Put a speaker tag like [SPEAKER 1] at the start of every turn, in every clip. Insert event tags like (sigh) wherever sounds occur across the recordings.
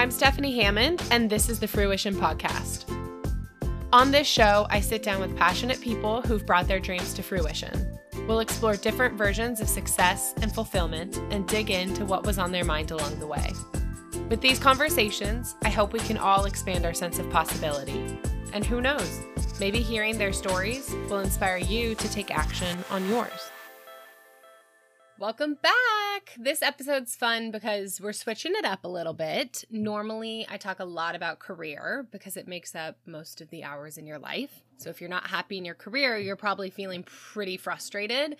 [SPEAKER 1] I'm Stephanie Hammond, and this is the Fruition Podcast. On this show, I sit down with passionate people who've brought their dreams to fruition. We'll explore different versions of success and fulfillment and dig into what was on their mind along the way. With these conversations, I hope we can all expand our sense of possibility. And who knows, maybe hearing their stories will inspire you to take action on yours. Welcome back. This episode's fun because we're switching it up a little bit. Normally, I talk a lot about career because it makes up most of the hours in your life. So, if you're not happy in your career, you're probably feeling pretty frustrated.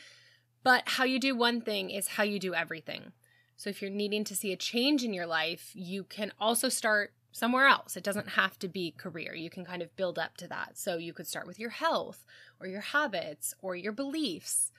[SPEAKER 1] But how you do one thing is how you do everything. So, if you're needing to see a change in your life, you can also start somewhere else. It doesn't have to be career. You can kind of build up to that. So, you could start with your health or your habits or your beliefs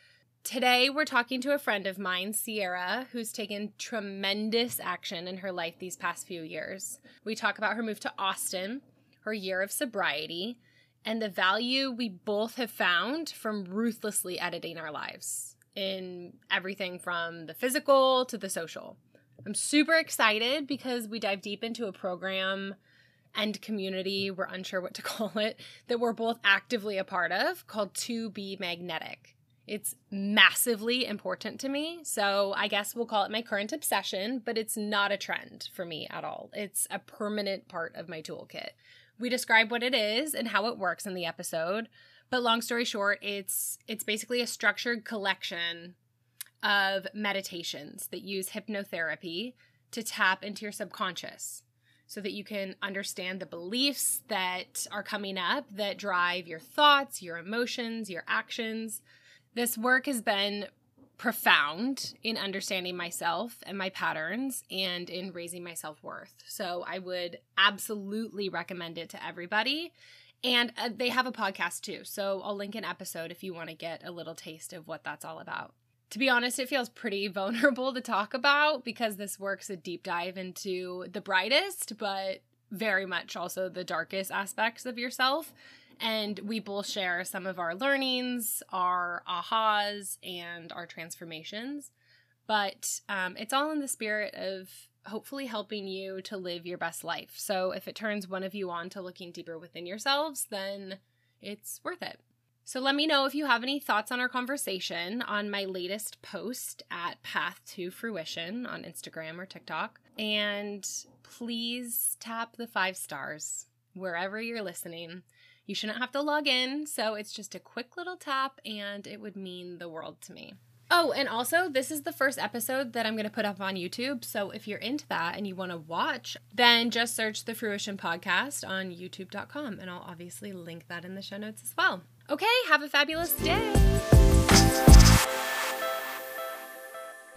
[SPEAKER 1] Today, we're talking to a friend of mine, Sierra, who's taken tremendous action in her life these past few years. We talk about her move to Austin, her year of sobriety, and the value we both have found from ruthlessly editing our lives in everything from the physical to the social. I'm super excited because we dive deep into a program and community, we're unsure what to (laughs) call it, that we're both actively a part of called To Be Magnetic. It's massively important to me. So I guess we'll call it my current obsession, but it's not a trend for me at all. It's a permanent part of my toolkit. We describe what it is and how it works in the episode, but long story short, it's it's basically a structured collection of meditations that use hypnotherapy to tap into your subconscious so that you can understand the beliefs that are coming up that drive your thoughts, your emotions, your actions this work has been profound in understanding myself and my patterns and in raising my self worth. So I would absolutely recommend it to everybody. And uh, they have a podcast too. So I'll link an episode if you want to get a little taste of what that's all about. To be honest, it feels pretty (laughs) vulnerable to talk about because this work's a deep dive into the brightest, but very much also the darkest aspects of yourself and we both share some of our learnings, our ahas, and our transformations. But um, it's all in the spirit of hopefully helping you to live your best life. So if it turns one of you on to looking deeper within yourselves, then it's worth it. So let me know if you have any thoughts on our conversation on my latest post at Path to Fruition on Instagram or TikTok. And please tap the five stars wherever you're listening. You shouldn't have to log in, so it's just a quick little tap and it would mean the world to me. Oh, and also, this is the first episode that I'm going to put up on YouTube. So if you're into that and you want to watch, then just search the Fruition Podcast on youtube.com. And I'll obviously link that in the show notes as well. Okay, have a fabulous day.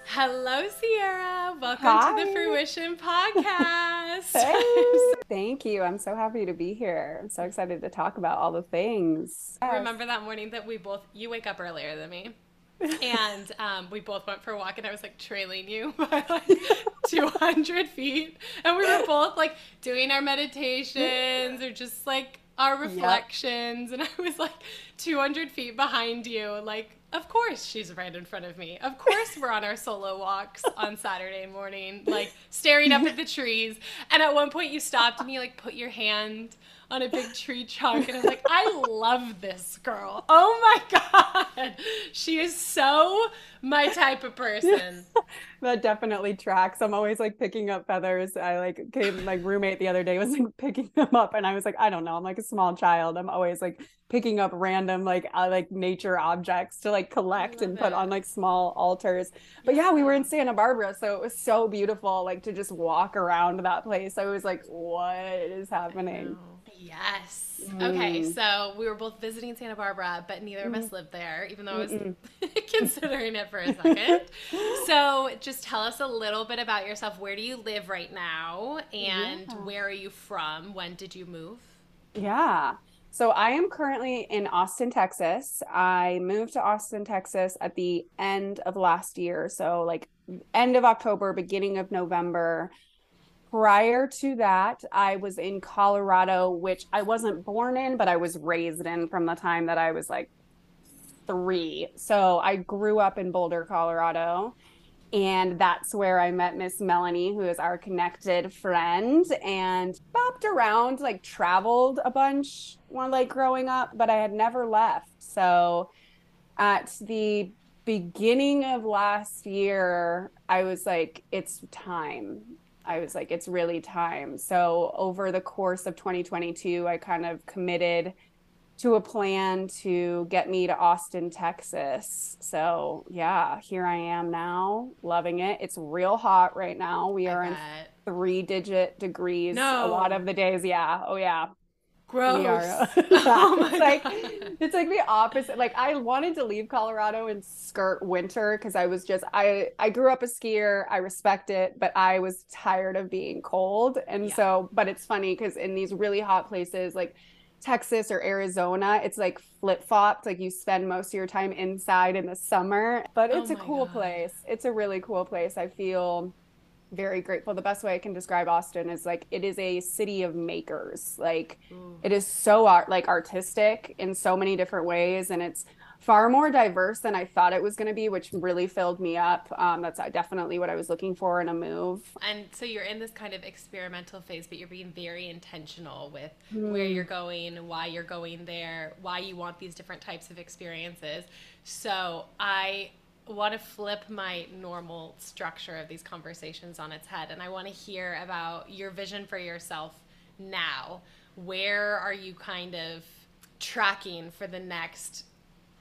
[SPEAKER 1] Hello, Sierra. Welcome Hi. to the Fruition Podcast.
[SPEAKER 2] Hey. (laughs) Thank you. I'm so happy to be here. I'm so excited to talk about all the things.
[SPEAKER 1] Yes. Remember that morning that we both, you wake up earlier than me. and (laughs) um, we both went for a walk, and I was like trailing you (laughs) by like 200 feet. And we were both like doing our meditations or just like our reflections. Yep. And I was like 200 feet behind you, like of course she's right in front of me. Of course we're on our solo walks on Saturday morning, like staring up at the trees. And at one point you stopped and you like put your hand on a big tree trunk and I was like, I love this girl. Oh my god. She is so my type of person.
[SPEAKER 2] that definitely tracks. I'm always like picking up feathers. I like came like roommate the other day was like picking them up and I was like, I don't know. I'm like a small child. I'm always like picking up random like uh, like nature objects to like collect and put on like small altars. But yeah. yeah, we were in Santa Barbara, so it was so beautiful like to just walk around that place. I was like, what is happening?
[SPEAKER 1] Yes. Mm. Okay, so we were both visiting Santa Barbara, but neither of us lived there, even though I was (laughs) considering it for a second. (laughs) so, just tell us a little bit about yourself. Where do you live right now? And yeah. where are you from? When did you move?
[SPEAKER 2] Yeah. So I am currently in Austin, Texas. I moved to Austin, Texas at the end of last year. So, like, end of October, beginning of November. Prior to that, I was in Colorado, which I wasn't born in, but I was raised in from the time that I was like three. So I grew up in Boulder, Colorado. And that's where I met Miss Melanie, who is our connected friend, and bopped around, like traveled a bunch when like growing up, but I had never left. So at the beginning of last year, I was like, it's time. I was like, it's really time. So over the course of 2022, I kind of committed to a plan to get me to Austin, Texas. So yeah, here I am now, loving it. It's real hot right now. We are in three digit degrees no. a lot of the days. Yeah. Oh yeah.
[SPEAKER 1] Gross. (laughs)
[SPEAKER 2] Are, (laughs) oh it's like it's like the opposite. Like I wanted to leave Colorado and skirt winter because I was just I I grew up a skier. I respect it, but I was tired of being cold. And yeah. so, but it's funny because in these really hot places like Texas or Arizona, it's like flip flopped. Like you spend most of your time inside in the summer, but it's oh a cool God. place. It's a really cool place. I feel very grateful. The best way I can describe Austin is like it is a city of makers. Like mm. it is so art like artistic in so many different ways and it's far more diverse than I thought it was going to be, which really filled me up. Um, that's definitely what I was looking for in a move.
[SPEAKER 1] And so you're in this kind of experimental phase, but you're being very intentional with mm. where you're going, why you're going there, why you want these different types of experiences. So I want to flip my normal structure of these conversations on its head and I want to hear about your vision for yourself now. Where are you kind of tracking for the next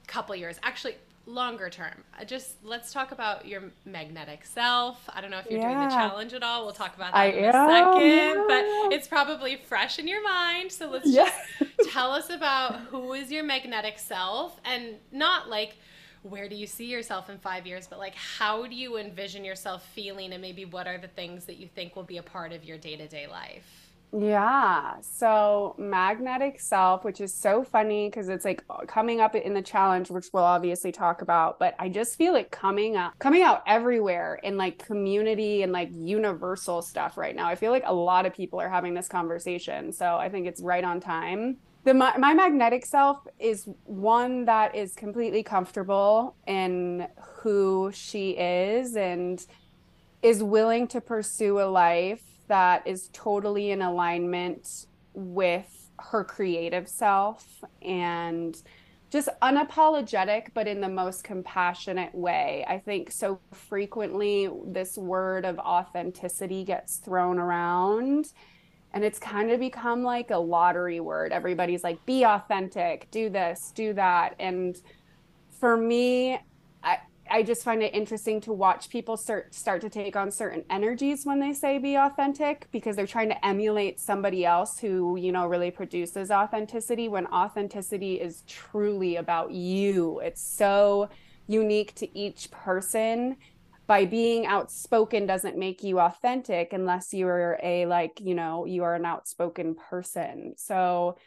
[SPEAKER 1] couple years? Actually, longer term. Just let's talk about your magnetic self. I don't know if you're yeah. doing the challenge at all. We'll talk about that I in a am. second, but it's probably fresh in your mind. So let's yeah. just tell us about who is your magnetic self and not like where do you see yourself in five years, but like how do you envision yourself feeling, and maybe what are the things that you think will be a part of your day to day life?
[SPEAKER 2] Yeah. So magnetic self, which is so funny because it's like uh, coming up in the challenge, which we'll obviously talk about, but I just feel it coming up, coming out everywhere in like community and like universal stuff right now. I feel like a lot of people are having this conversation. So I think it's right on time the my, my magnetic self is one that is completely comfortable in who she is and is willing to pursue a life that is totally in alignment with her creative self and just unapologetic but in the most compassionate way. I think so frequently this word of authenticity gets thrown around and it's kind of become like a lottery word. Everybody's like be authentic do this do that. And for me i just find it interesting to watch people start start to take on certain energies when they say be authentic because they're trying to emulate somebody else who you know really produces authenticity when authenticity is truly about you. It's so unique to each person. By being outspoken doesn't make you authentic unless you're a like you know you are an outspoken person. So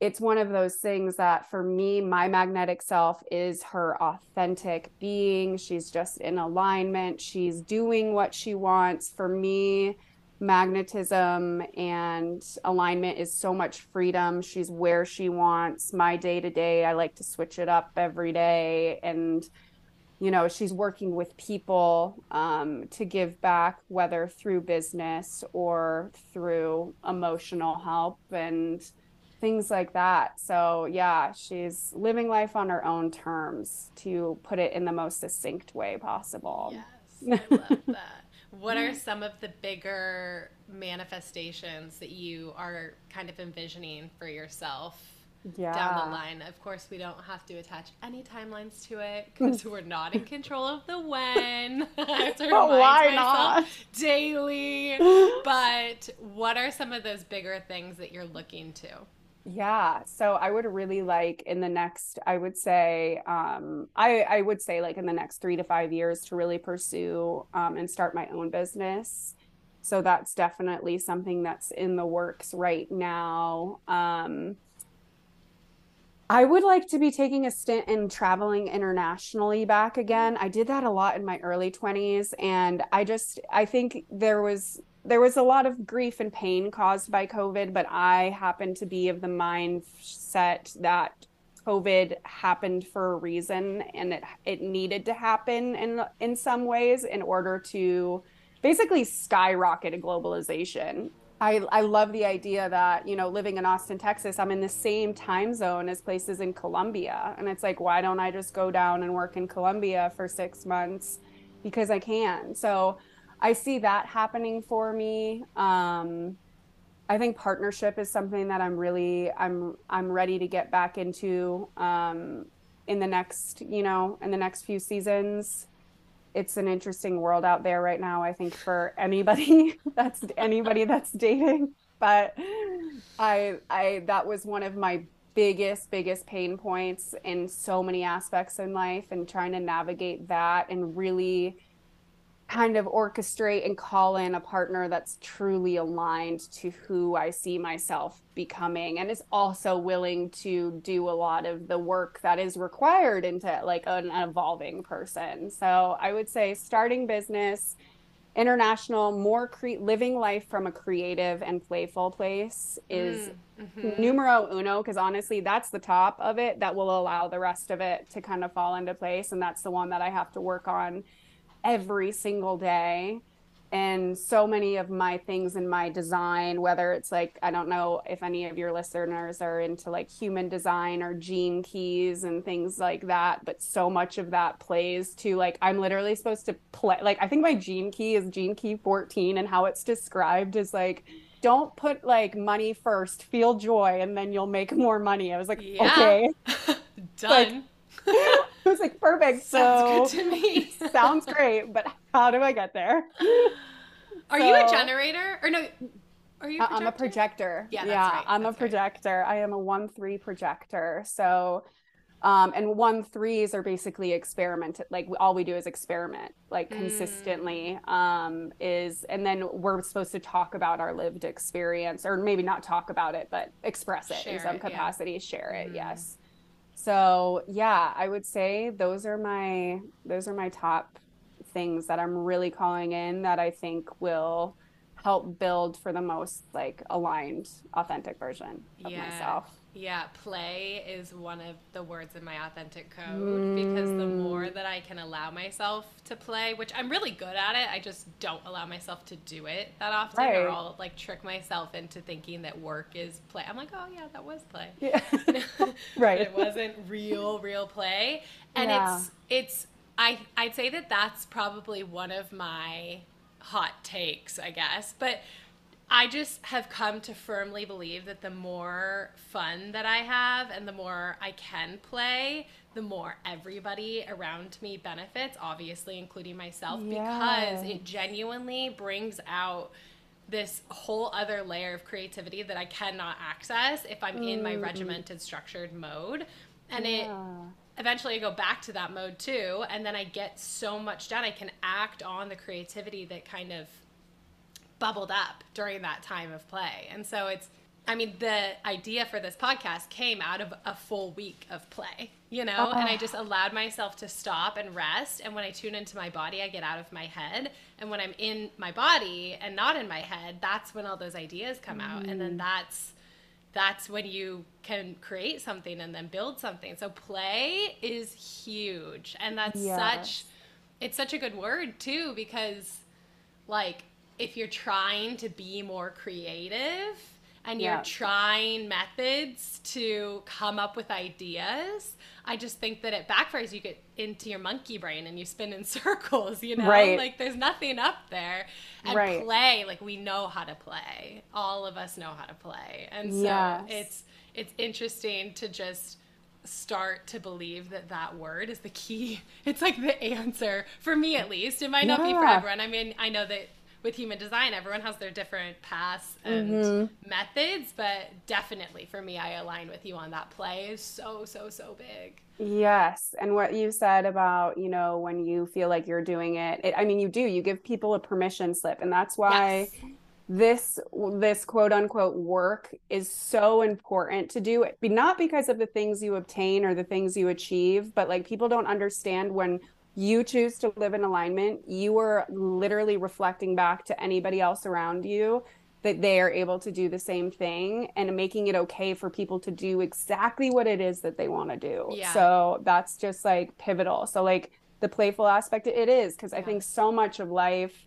[SPEAKER 2] it's one of those things that for me my magnetic self is her authentic being. She's just in alignment. She's doing what she wants. For me magnetism and alignment is so much freedom. She's where she wants. My day to day i like to switch it up every day and you know she's working with people um, to give back whether through business or through emotional help. And things like that so yeah she's living life on her own terms to put it in the most succinct way possible
[SPEAKER 1] yes (laughs) i love that what are some of the bigger manifestations that you are kind of envisioning for yourself yeah. down the line. Of course, we don't have to attach any timelines to it because we're not in control of the when. (laughs) I but why not? daily. (laughs) But what are some of those bigger things that you're looking to?
[SPEAKER 2] Yeah. So I would really like in the next, I would say, um, I, I would say like in the next three to five years to really pursue um, and start my own business. So that's definitely something that's in the works right now. Um, I would like to be taking a stint in traveling internationally back again. I did that a lot in my early 20s and I just I think there was there was a lot of grief and pain caused by COVID, but I happen to be of the mindset that COVID happened for a reason and it it needed to happen in in some ways in order to basically skyrocket a globalization. I, I love the idea that, you know, living in Austin, Texas, I'm in the same time zone as places in Colombia. And it's like, why don't I just go down and work in Colombia for six months? Because I can. So I see that happening for me. Um, I think partnership is something that I'm really I'm I'm ready to get back into um, in the next you know in the next few seasons. It's an interesting world out there right now. I think for anybody (laughs) that's anybody that's dating, but I I that was one of my biggest biggest pain points in so many aspects in life and trying to navigate that and really kind of orchestrate and call in a partner that's truly aligned to who I see myself becoming and is also willing to do a lot of the work that is required into like an evolving person. So I would say starting business, international, more cre- living life from a creative and playful place is mm, mm-hmm. numero uno because honestly that's the top of it that will allow the rest of it to kind of fall into place and that's the one that I have to work on every single day. And so many of my things in my design whether it's like i don't know if any of your listeners are into like human design or gene keys and things like that but so much of that plays to like i'm literally supposed to play like i think my gene key is gene key 14 and how it's described is like don't put like money first feel joy and then you'll make more money. I was like yeah. okay. (laughs)
[SPEAKER 1] Done.
[SPEAKER 2] like, (laughs) I was like, perfect. (laughs)
[SPEAKER 1] Sounds so, good to me. (laughs)
[SPEAKER 2] sounds great, but how do I get there?
[SPEAKER 1] Are so, you a generator or no? Are you?
[SPEAKER 2] i I'm a projector.
[SPEAKER 1] Yeah, yeah.
[SPEAKER 2] Right. I'm
[SPEAKER 1] that's
[SPEAKER 2] a projector. Right. I am a one three projector. So, um, and one threes are basically experiment. Like all we do is experiment, like mm. consistently. Um, is and then we're supposed to talk about our lived experience, or maybe not talk about it, but express it share in some it, capacity. Yeah. Share it. Mm. Yes so yeah i would say those are my those are my top things that i'm really calling in that i think will help build for the most like aligned authentic version of yeah. myself
[SPEAKER 1] yeah, play is one of the words in my authentic code because the more mm. that I can allow myself to play, which I'm really good at it, I just don't allow myself to do it that often, right. or I'll like trick myself into thinking that work is play. I'm like, oh yeah, that was play.
[SPEAKER 2] Yeah. (laughs) (laughs) right.
[SPEAKER 1] it wasn't real, real play, and yeah. it's it's I I'd say that that's probably one of my hot takes, I guess, but I just have come to firmly believe that the more fun that I have and the more I can play, the more everybody around me benefits, obviously, including myself, because it genuinely brings out this whole other layer of creativity that I cannot access if I'm mm. in my mm. regimented, structured mode. And yeah. it eventually I go back to that mode too. And then I get so much done. I can act on the creativity that kind of bubbled up during that time of play. And so it's, I mean, the idea for this podcast came out of a full week of play, you know, oh. and I just allowed myself to stop and rest. And when I tune into my body, I get out of my head. And when I'm in my body and not in my head, that's when all those ideas come mm. out. And then mm. that's, that's when you can create something and then build something. So play is huge. And that's yes. such, it's such a good word too, because like if you're trying to be more creative and you're trying methods to come up with ideas, I just think that it backfires. You get into your monkey brain and you spin in (laughs) circles, you know?
[SPEAKER 2] Right.
[SPEAKER 1] Like there's nothing up there. And right. play, like we know how to play. All of us know how to play. And so yes. it's it's interesting to just start to believe that that word is the key. (laughs) It's like the answer for me at least. It might yeah. not be for everyone. I mean, I know that with human design, everyone has their different paths and mm-hmm. methods, but definitely for me, I align with you on that. Play is so, so, so big.
[SPEAKER 2] Yes. And what you said about, you know, when you feel like you're doing it, it I mean, you do, you give people a permission slip. And that's why. Yes. This this quote unquote work is so important to do it, not because of the things you obtain or the things you achieve, but like people don't understand when you choose to live in alignment, you are literally reflecting back to anybody else around you that they are able to do the same thing and making it okay for people to do exactly what it is that they want to do. Yeah. So that's just like pivotal. So like the playful aspect it is because yeah. I think so much of life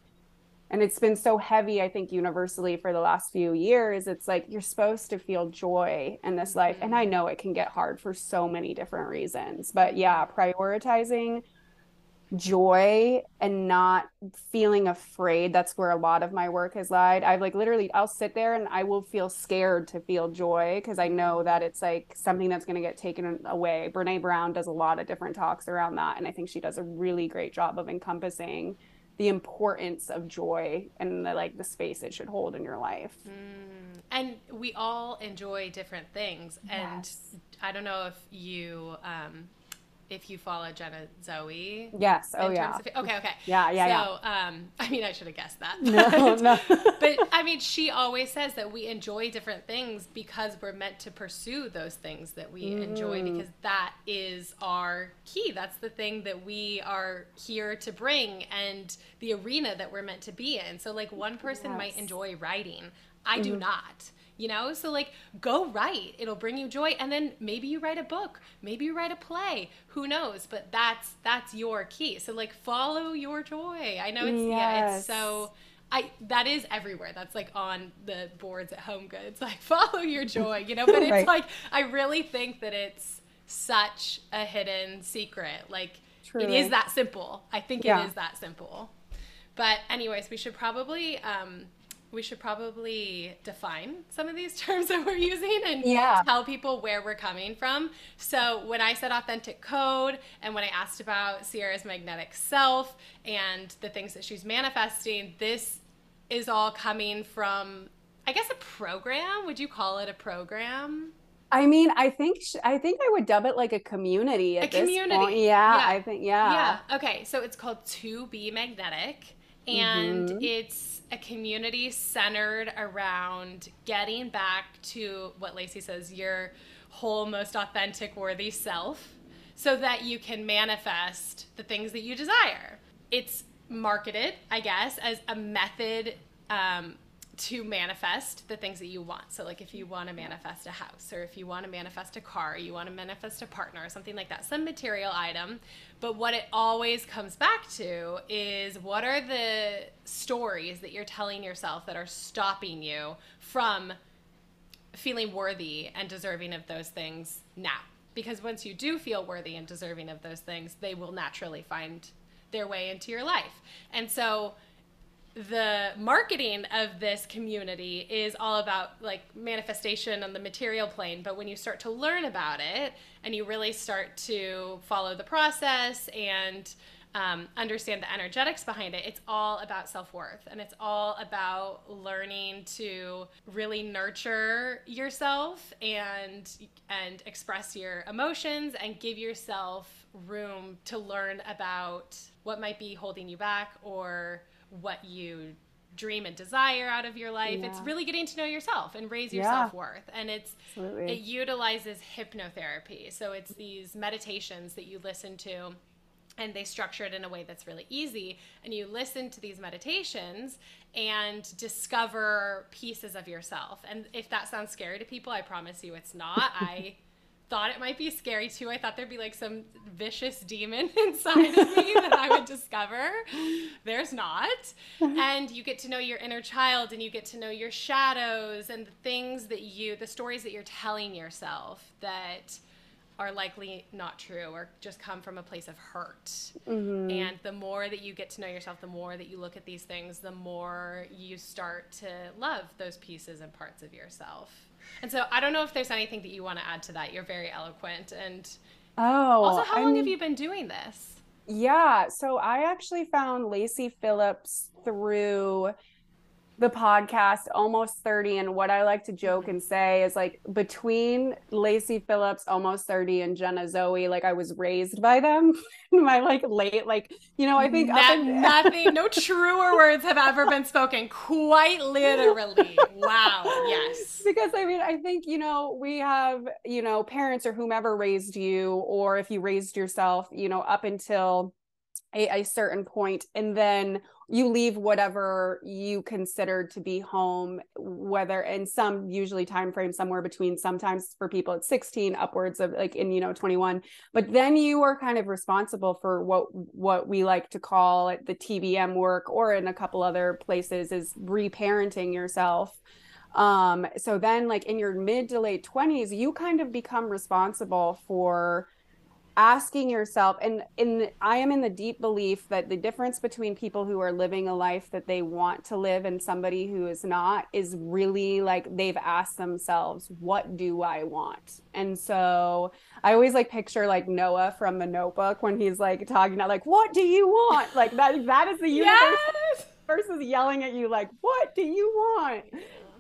[SPEAKER 2] and it's been so heavy i think universally for the last few years it's like you're supposed to feel joy in this life and i mm-hmm. know it can get hard for so many different reasons but yeah prioritizing joy and not feeling afraid that's where a lot of my work has lied i've like literally i'll sit there and i will feel scared to feel joy because i know that it's like something that's going to get taken away brene brown does a lot of different talks around that and i think she does a really great job of encompassing the importance of joy and the like the space it should hold in your life.
[SPEAKER 1] Mm. And we all enjoy different things. And I don't know if you um, if you follow Jenna Zoe.
[SPEAKER 2] Yes. Oh yeah.
[SPEAKER 1] Of, okay. Okay.
[SPEAKER 2] Yeah. Yeah.
[SPEAKER 1] So, yeah. um, I mean, I should have guessed that.
[SPEAKER 2] No. (laughs) no.
[SPEAKER 1] but I mean, she always says that we enjoy different things because we're meant to pursue those things that we mm. enjoy because that is our key. That's the thing that we are here to bring and the arena that we're meant to be in. So, like, one person yes. might enjoy writing. I mm. do not you know so like go write it'll bring you joy and then maybe you write a book maybe you write a play who knows but that's that's your key so like follow your joy i know it's yes. yeah it's so I that is everywhere. That's like on the boards at Home Goods. (laughs) Like follow your joy, you know. But (laughs) it's right. like I really think that it's such a hidden secret. Like Truly. it is that simple. I think yeah. it is that simple. But anyways, we should probably um, we should probably define some of these (laughs) terms that we're using and yeah. tell people where we're coming from. So, when I said authentic code and when I asked about Sierra's magnetic self and the things that she's manifesting, this is all coming from, I guess, a program. Would you call it a program?
[SPEAKER 2] I mean, I think sh- I think I would dub it like a community.
[SPEAKER 1] a community.
[SPEAKER 2] Yeah, yeah, I think yeah.
[SPEAKER 1] Yeah. Okay, so it's called To Be Magnetic, and mm-hmm. it's a community centered around getting back to what Lacy says, your whole, most authentic, worthy self, so that you can manifest the things that you desire. It's marketed, I guess, as a method um, to manifest the things that you want. So, like if you want to manifest a house, or if you want to manifest a car, you want to manifest a partner, or something like that, some material item. But what it always comes back to is what are the stories that you're telling yourself that are stopping you from feeling worthy and deserving of those things now? Because once you do feel worthy and deserving of those things, they will naturally find their way into your life. And so, the marketing of this community is all about like manifestation on the material plane but when you start to learn about it and you really start to follow the process and um, understand the energetics behind it it's all about self-worth and it's all about learning to really nurture yourself and and express your emotions and give yourself room to learn about what might be holding you back or what you dream and desire out of your life. Yeah. It's really getting to know yourself and raise your yeah. self worth. And it's Absolutely. it utilizes hypnotherapy. So it's these meditations that you listen to and they structure it in a way that's really easy and you listen to these meditations and discover pieces of yourself and if that sounds scary to people i promise you it's not i (laughs) thought it might be scary too. I thought there'd be like some vicious demon (laughs) inside of me that I would discover. There's not. (laughs) And you get to know your inner child and you get to know your shadows and the things that you, the stories that you're telling yourself that are likely not true or just come from a place of hurt. Mm-hmm. And the more that you get to know yourself, the more that you look at these things, the more you start to love those pieces and parts of yourself. And so I don't know if there's anything that you want to add to that. You're very eloquent. And
[SPEAKER 2] oh,
[SPEAKER 1] also, how I'm, long have you been doing this?
[SPEAKER 2] Yeah. So I actually found Lacy Phillips through the podcast almost 30 and what i like to joke and say is like between lacy phillips almost 30 and jenna zoe like i was raised by them (laughs) my like late like you know i think
[SPEAKER 1] that, in- (laughs) nothing no truer words have ever been spoken quite literally. Wow yes.
[SPEAKER 2] Because i mean i think you know we have you know parents or whomever raised you or if you raised yourself you know up until a, a certain point and then you leave whatever you considered to be home whether in some usually time frame somewhere between sometimes for people it's 16 upwards of like in you know 21 but then you are kind of responsible for what what we like to call it the tbm work or in a couple other places is reparenting yourself. Um so then like in your mid to late 20s you kind of become responsible for asking yourself and in i am in the deep belief that the difference between people who are living a life that they want to live and somebody who is not is really like they've asked themselves what do i want? And so i always like picture like noah from the notebook when he's like talking about like what do you want? Like that that is the universe yes! versus yelling at you like what do you want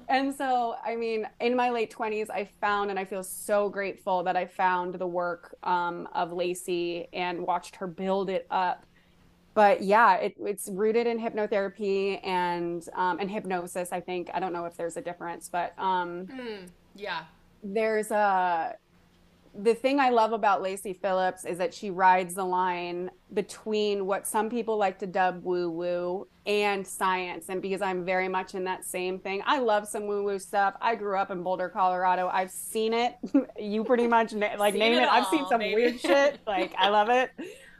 [SPEAKER 2] and so i mean in my late 20s i found and i feel so grateful that i found the work um, of lacy and watched her build it up. But yeah it, it's rooted in hypnotherapy and um, and hypnosis i think. I don't know if there's a difference but um,
[SPEAKER 1] mm, yeah.
[SPEAKER 2] there's a the thing I love about Lacy Phillips is that she rides the line between what some people like to dub woo woo and science. And because I'm very much in that same thing, I love some woo woo stuff. I grew up in Boulder, Colorado. I've seen it. (laughs) you pretty much na- like name it. it. I've seen some baby. weird shit. (laughs) Like I love it.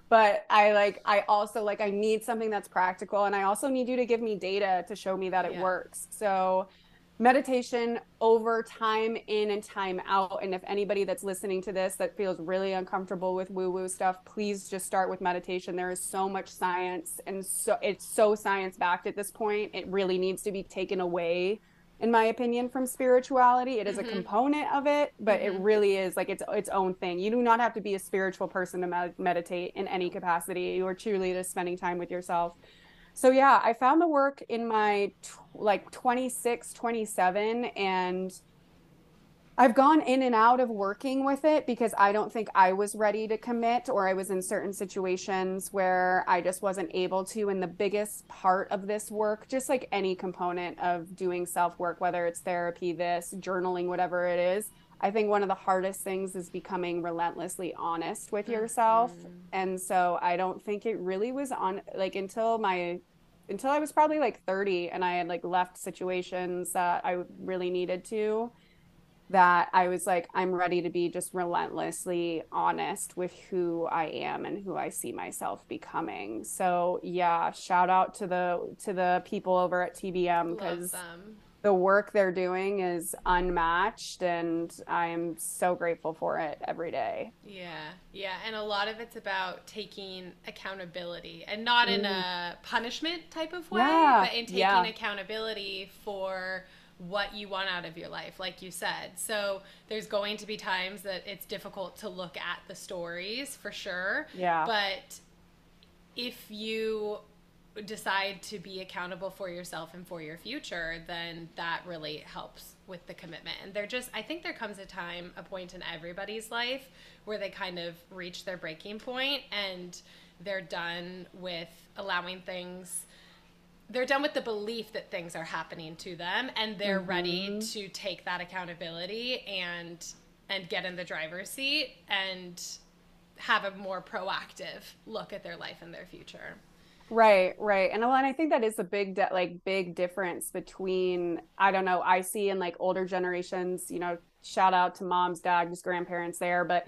[SPEAKER 2] But I like, I also like, I need something that's practical. And I also need you to give me data to show me that it yeah. works. So, meditation over time in and time out. And if anybody that's listening to this that feels really uncomfortable with woo woo stuff, please just start with meditation. There is so much science and so it's so science backed at this point. It really needs to be taken away in my opinion from spirituality it is mm-hmm. a component of it but mm-hmm. it really is like its its own thing you do not have to be a spiritual person to med- meditate in any capacity you are truly just spending time with yourself so yeah i found the work in my t- like 26 27 and I've gone in and out of working with it because I don't think I was ready to commit, or I was in certain situations where I just wasn't able to. And the biggest part of this work, just like any component of doing self work, whether it's therapy, this, journaling, whatever it is, I think one of the hardest things is becoming relentlessly honest with yourself. Mm-hmm. And so I don't think it really was on like until my until I was probably like 30 and I had like left situations that I really needed to that I was like, I'm ready to be just relentlessly honest with who I am and who I see myself becoming. So yeah, shout out to the to the people over at TBM because the work they're doing is unmatched and I'm so grateful for it every day.
[SPEAKER 1] Yeah. Yeah. And a lot of it's about taking accountability and not mm. in a punishment type of way, yeah. but in taking yeah. accountability for what you want out of your life, like you said. So there's going to be times that it's difficult to look at the stories for sure.
[SPEAKER 2] Yeah.
[SPEAKER 1] But if you decide to be accountable for yourself and for your future, then that really helps with the commitment. And there just, I think there comes a time, a point in everybody's life where they kind of reach their breaking point and they're done with allowing things they're done with the belief that things are happening to them and they're mm-hmm. ready to take that accountability and and get in the driver's seat and have a more proactive look at their life and their future
[SPEAKER 2] right right and, and i think that is a big de- like big difference between i don't know i see in like older generations you know shout out to moms dads grandparents there but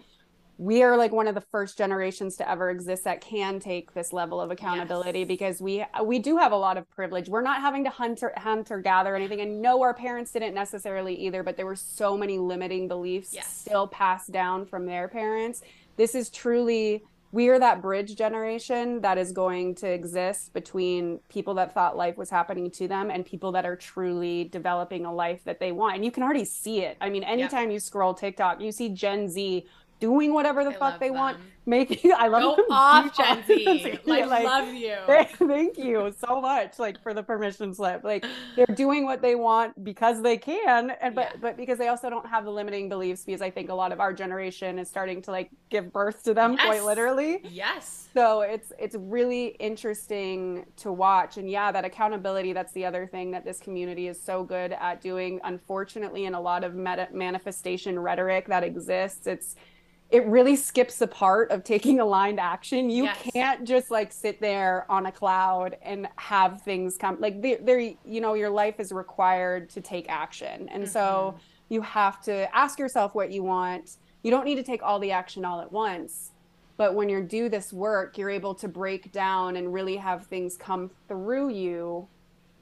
[SPEAKER 2] we are like one of the first generations to ever exist that can take this level of accountability yes. because we uh, we do have a lot of privilege. We're not having to hunt or hunt or gather anything. And no, our parents didn't necessarily either, but there were so many limiting beliefs yes. still passed down from their parents. This is truly we are that bridge generation that is going to exist between people that thought life was happening to them and people that are truly developing a life that they want. And you can already see it. I mean, anytime yep. you scroll TikTok, you see Gen Z doing whatever the I fuck they them. want, making. (laughs) I love
[SPEAKER 1] Go them. off, Gen Z. (laughs) like, like, love you. (laughs)
[SPEAKER 2] Thank you so much, like for the permission slip. Like they're (sighs) doing what they want because they can, and but yeah. but because they also don't have the limiting beliefs. Because I think a lot of our generation is starting to like give birth to them yes. quite literally.
[SPEAKER 1] Yes.
[SPEAKER 2] So it's it's really interesting to watch, and yeah, that accountability. That's the other thing that this community is so good at doing. Unfortunately, in a lot of meta- manifestation rhetoric that exists, it's it really skips the part of taking (laughs) aligned action. You
[SPEAKER 1] Yes.
[SPEAKER 2] can't just like sit there on a cloud and have things come like there, there you know, your life is required to take action. And so mm-hmm. you have to ask yourself what you want. You don't need to take all the action all at once. But when you do this work, you're able to break down and really have things come through you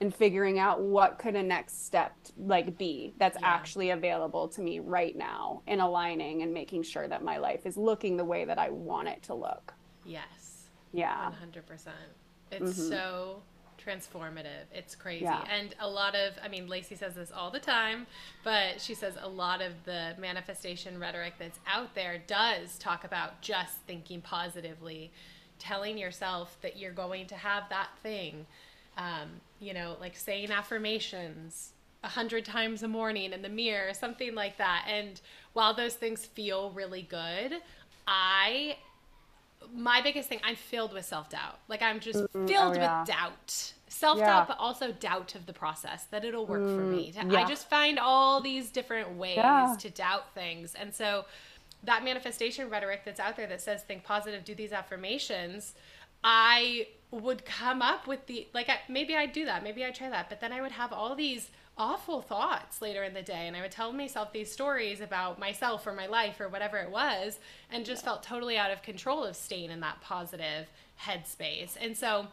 [SPEAKER 2] and figuring out what could a next step like be that's
[SPEAKER 1] Yeah.
[SPEAKER 2] actually available to me right now and aligning and making sure that my life is looking the way that I want it to look.
[SPEAKER 1] Yes.
[SPEAKER 2] Yeah.
[SPEAKER 1] 100%. It's
[SPEAKER 2] Mhm.
[SPEAKER 1] so transformative. It's crazy.
[SPEAKER 2] Yeah.
[SPEAKER 1] And a lot of, I mean, Lacy says this all the time, but she says a lot of the manifestation rhetoric that's out there does talk about just thinking positively, telling yourself that you're going to have that thing. Um, you know, like saying affirmations a hundred times a morning in the mirror, something like that. And while those things feel really good, I my biggest thing i'm filled with self-doubt like i'm just filled
[SPEAKER 2] oh, yeah.
[SPEAKER 1] with doubt self-doubt
[SPEAKER 2] Yeah.
[SPEAKER 1] but also doubt of the process that it'll work for me To- i just find all these different ways
[SPEAKER 2] Yeah.
[SPEAKER 1] to doubt things and so that manifestation rhetoric that's out there that says think positive do these affirmations i would come up with the like I, maybe i'd do that maybe i'd try that but then i would have all these awful thoughts later in the day and i would tell myself these stories about myself or my life or whatever it was and just felt totally out of control of staying in that positive headspace. And so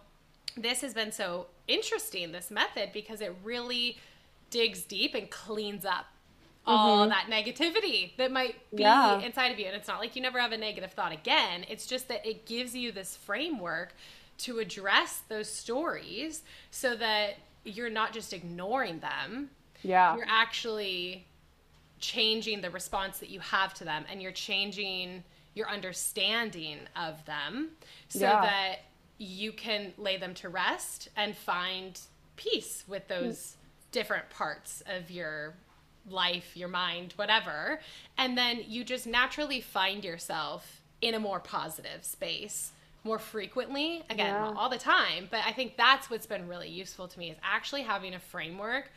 [SPEAKER 1] this has been so interesting this method because it really digs deep and cleans up all mm-hmm. that negativity that might be
[SPEAKER 2] Yeah.
[SPEAKER 1] inside of you and it's not like you never have a negative thought again. It's just that it gives you this framework to address those stories so that you're not just ignoring them
[SPEAKER 2] Yeah.
[SPEAKER 1] you're actually changing the response that you have to them and you're changing your understanding of them so
[SPEAKER 2] Yeah.
[SPEAKER 1] that you can lay them to rest and find peace with those different parts of your life, your mind, whatever. And then you just naturally find yourself in a more positive space more frequently. Again,
[SPEAKER 2] Yeah.
[SPEAKER 1] all the time, but I think that's what's been really useful to me is actually having a framework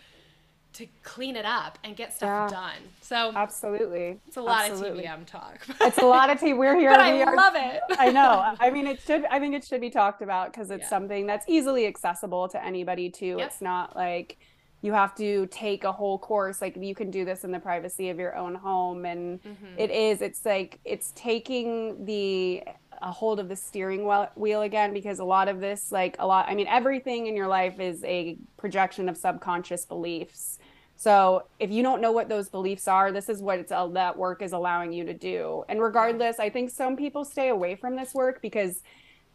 [SPEAKER 1] to clean it up and get stuff
[SPEAKER 2] Yeah.
[SPEAKER 1] done. So
[SPEAKER 2] Absolutely.
[SPEAKER 1] it's a lot
[SPEAKER 2] Absolutely.
[SPEAKER 1] of TBM talk. (laughs)
[SPEAKER 2] It's a lot of tea. We're here.
[SPEAKER 1] but
[SPEAKER 2] we
[SPEAKER 1] I
[SPEAKER 2] are-
[SPEAKER 1] love it. (laughs)
[SPEAKER 2] I know. I mean, it should. I think it should be talked about because it's
[SPEAKER 1] Yeah.
[SPEAKER 2] something that's easily accessible to anybody too.
[SPEAKER 1] Yep.
[SPEAKER 2] It's not like you have to take a whole course. Like you can do this in the privacy of your own home, and
[SPEAKER 1] Mm-hmm.
[SPEAKER 2] it is. It's like it's taking the a hold of the steering wheel, again because a lot of this, like a lot. I mean, everything in your life is a projection of subconscious beliefs. So if you don't know what those beliefs are, this is what it's that work is allowing you to do. And regardless, I think some people stay away from this work because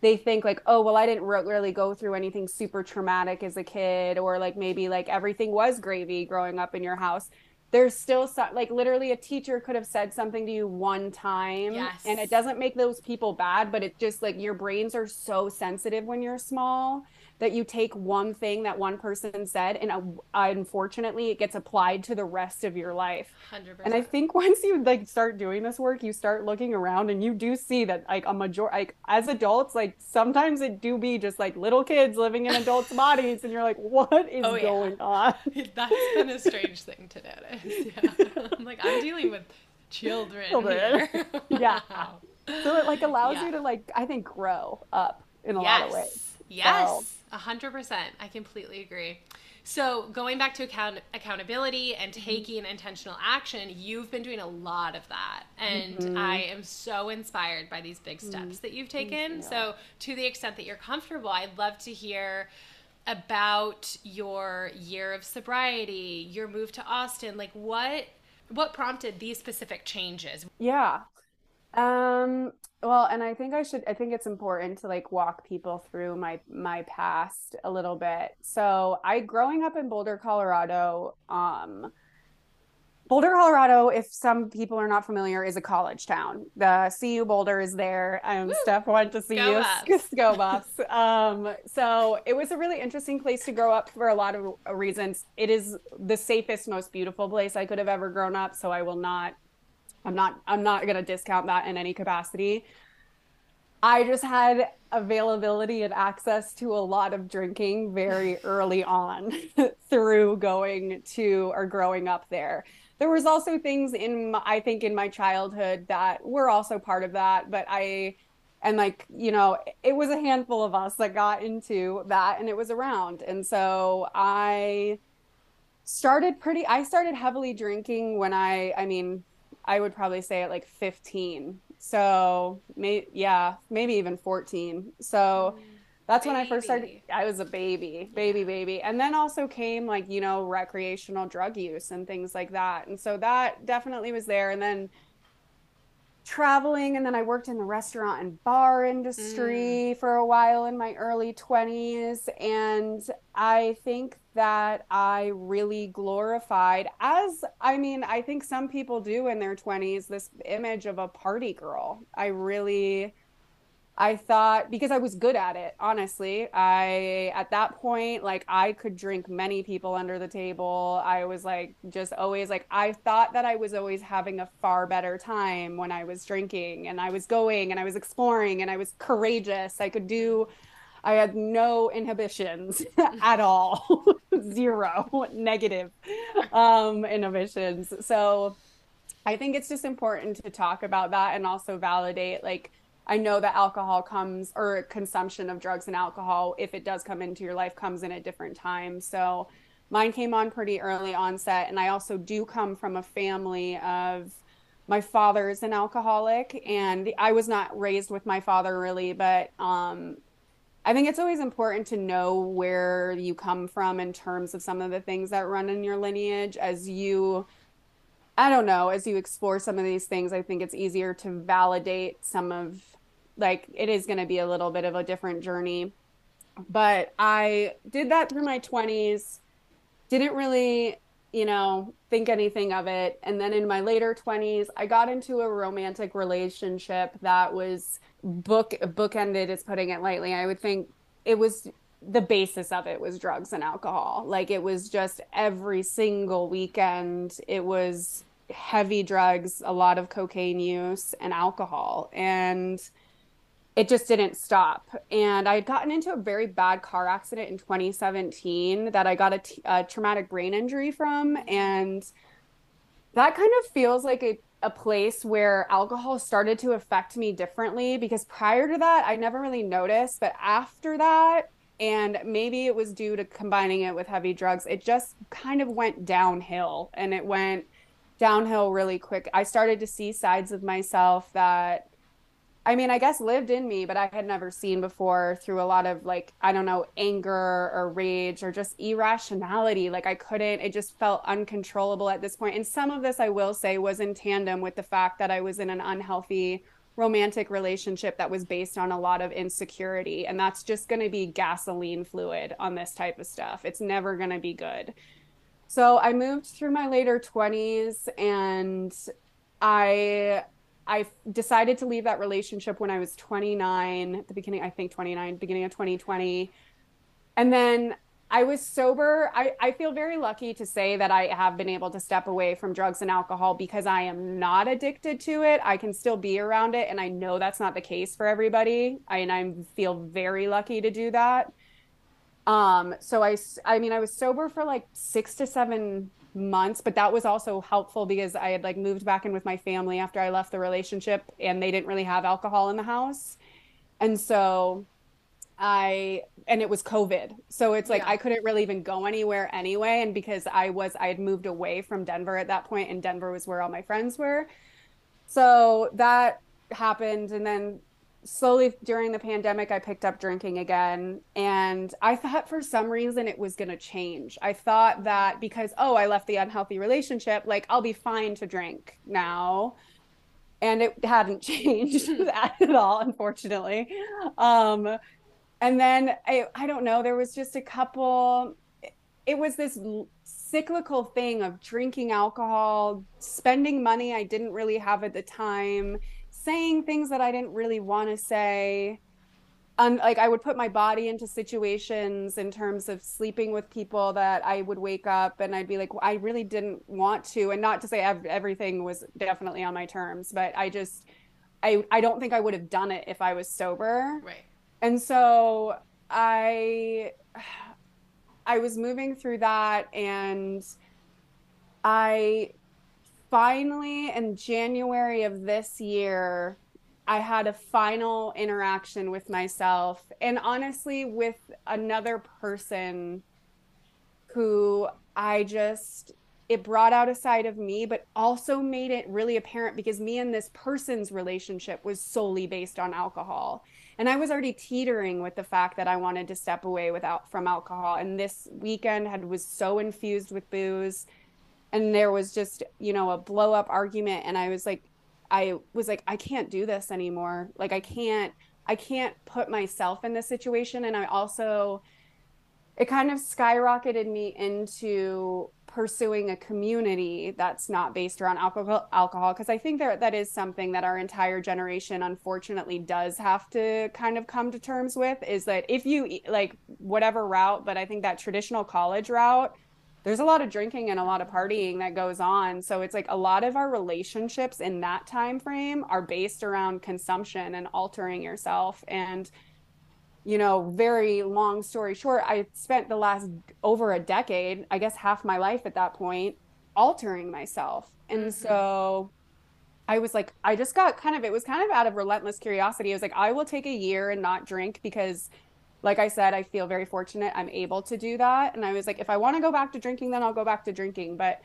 [SPEAKER 2] they think like, oh, well, I didn't re- really go through anything super traumatic as a kid, or like maybe like everything was gravy growing up in your house. There's still some, like literally a teacher could have said something to you one time,
[SPEAKER 1] Yes.
[SPEAKER 2] and it doesn't make those people bad, but it just like your brains are so sensitive when you're small that you take one thing that one person said and uh, unfortunately it gets applied to the rest of your life
[SPEAKER 1] 100%.
[SPEAKER 2] and i think (laughs) once you like start doing this work you start looking around and you do see that like a major like as adults like sometimes it do be just like little kids living in adults (laughs) bodies and you're like what is
[SPEAKER 1] oh, yeah.
[SPEAKER 2] going on (laughs)
[SPEAKER 1] that's been a strange thing to notice yeah. i'm like i'm dealing with children,
[SPEAKER 2] children.
[SPEAKER 1] Here.
[SPEAKER 2] yeah
[SPEAKER 1] wow.
[SPEAKER 2] so it like allows
[SPEAKER 1] yeah.
[SPEAKER 2] you to like i think grow up in a yes. lot of ways
[SPEAKER 1] yes so. 100%. I completely agree. So, going back to account- accountability and
[SPEAKER 2] mm-hmm.
[SPEAKER 1] taking intentional action, you've been doing a lot of that. And
[SPEAKER 2] mm-hmm.
[SPEAKER 1] I am so inspired by these big mm-hmm. steps mm-hmm. that you've taken.
[SPEAKER 2] You.
[SPEAKER 1] So, to the extent that you're comfortable, I'd love to hear about your year of sobriety, your move to Austin. Like, what what prompted these specific changes?
[SPEAKER 2] Yeah. Um, well, and I think I should I think it's important to like walk people through my my past a little bit. So, I growing up in Boulder, Colorado, um Boulder, Colorado, if some people are not familiar, is a college town. The CU Boulder is there. Um, Steph went to CU.
[SPEAKER 1] Go Buffs. (laughs)
[SPEAKER 2] Go Buffs. Um, so it was a really interesting place to grow up for a lot of reasons. It is the safest, most beautiful place I could have ever grown up. So I will not I'm not I'm not gonna discount that in any capacity. I just had availability and access to a lot of drinking very early on (laughs) through going to or growing up there. there was also things in my, I think in my childhood that were also part of that, but I and like you know it was a handful of us that got into that and it was around and so i started pretty i started heavily drinking when i i mean i would probably say at like 15 so may, yeah maybe even 14 so mm, that's baby. when i first started i was a baby baby yeah. baby and then also came like you know recreational drug use and things like that and so that definitely was there and then traveling and then I worked in the restaurant and bar industry mm. for a while in my early 20s and I think that I really glorified as I mean I think some people do in their 20s this image of a party girl. I really I thought because I was good at it, honestly. I at that point like I could drink many people under the table. I was like just always like I thought that I was always having a far better time when I was drinking and I was going and I was exploring and I was courageous. I could do I had no inhibitions (laughs) at all. (laughs) Zero negative um inhibitions. So I think it's just important to talk about that and also validate like I know that alcohol comes or consumption of drugs and alcohol, if it does come into your life, comes in at different times. So mine came on pretty early onset. And I also do come from a family of my father is an alcoholic and I was not raised with my father really, but um, I think it's always important to know where you come from in terms of some of the things that run in your lineage as you I don't know, as you explore some of these things, I think it's easier to validate some of like it is going to be a little bit of a different journey. But I did that through my 20s, didn't really, you know, think anything of it. And then in my later 20s, I got into a romantic relationship that was book bookended is putting it lightly. I would think it was the basis of it was drugs and alcohol. Like it was just every single weekend it was heavy drugs, a lot of cocaine use and alcohol. And it just didn't stop. And I had gotten into a very bad car accident in 2017 that I got a, t- a traumatic brain injury from. And that kind of feels like a, a place where alcohol started to affect me differently because prior to that, I never really noticed. But after that, and maybe it was due to combining it with heavy drugs, it just kind of went downhill and it went downhill really quick. I started to see sides of myself that I mean, I guess lived in me, but I had never seen before through a lot of like, I don't know, anger or rage or just irrationality. Like I couldn't, it just felt uncontrollable at this point. And some of this, I will say, was in tandem with the fact that I was in an unhealthy romantic relationship that was based on a lot of insecurity. And that's just going to be gasoline fluid on this type of stuff. It's never going to be good. So I moved through my later 20s and I I decided to leave that relationship when I was 29, at the beginning, I think 29, beginning of 2020. And then I was sober. I, I feel very lucky to say that I have been able to step away from drugs and alcohol because I am not addicted to it. I can still be around it. And I know that's not the case for everybody. I, and I feel very lucky to do that. Um, so I, I mean, I was sober for like six to seven months but that was also helpful because i had like moved back in with my family after i left the relationship and they didn't really have alcohol in the house. And so i and it was covid. So it's like yeah. i couldn't really even go anywhere anyway. And because i was i had moved away from denver at that point and denver was where all my friends were. So that happened. And then slowly during the pandemic i picked up drinking again. And i thought for some reason it was going to change. I thought that because oh i left the unhealthy relationship like i'll be fine to drink now. And it hadn't (laughs) changed (laughs) at all unfortunately. Um and then I, I don't know there was just a couple it was this cyclical thing of drinking alcohol spending money i didn't really have at the time saying things that I didn't really want to say. Um, like I would put my body into situations in terms of sleeping with people that I would wake up and I'd be like, well, I really didn't want to, and not to say ev- everything was definitely on my terms, but I just, I, I don't think I would have done it if I was sober.
[SPEAKER 1] Right.
[SPEAKER 2] And so I, I was moving through that and I finally in January of this year, I had a final interaction with myself and honestly with another person who I just it brought out a side of me but also made it really apparent because me and this person's relationship was solely based on alcohol. And I was already teetering with the fact that I wanted to step away without from alcohol. And this weekend had was so infused with booze and there was just you know a blow up argument. And I was like I was like I can't do this anymore. Like I can't I can't put myself in this situation. And I also it kind of skyrocketed me into pursuing a community that's not based around alcohol alcohol. Because I think that that is something that our entire generation unfortunately does have to kind of come to terms with is that if you like whatever route but I think that traditional college route there's a lot of drinking and a lot of partying that goes on so it's like a lot of our relationships in that time frame are based around consumption and altering yourself and you know, very long story short, I spent the last over a decade, I guess half my life at that point, altering myself. And mm-hmm. so I was like, I just got kind of, it was kind of out of relentless curiosity. I was like, I will take a year and not drink because, like I said, I feel very fortunate I'm able to do that. And I was like, if I want to go back to drinking, then I'll go back to drinking. But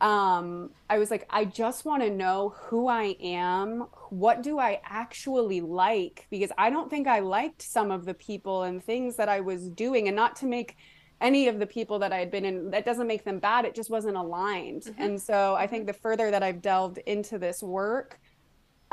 [SPEAKER 2] um i was like i just want to know who i am what do i actually like because i don't think i liked some of the people and things that i was doing and not to make any of the people that i had been in that doesn't make them bad it just wasn't aligned mm-hmm. and so i think the further that i've delved into this work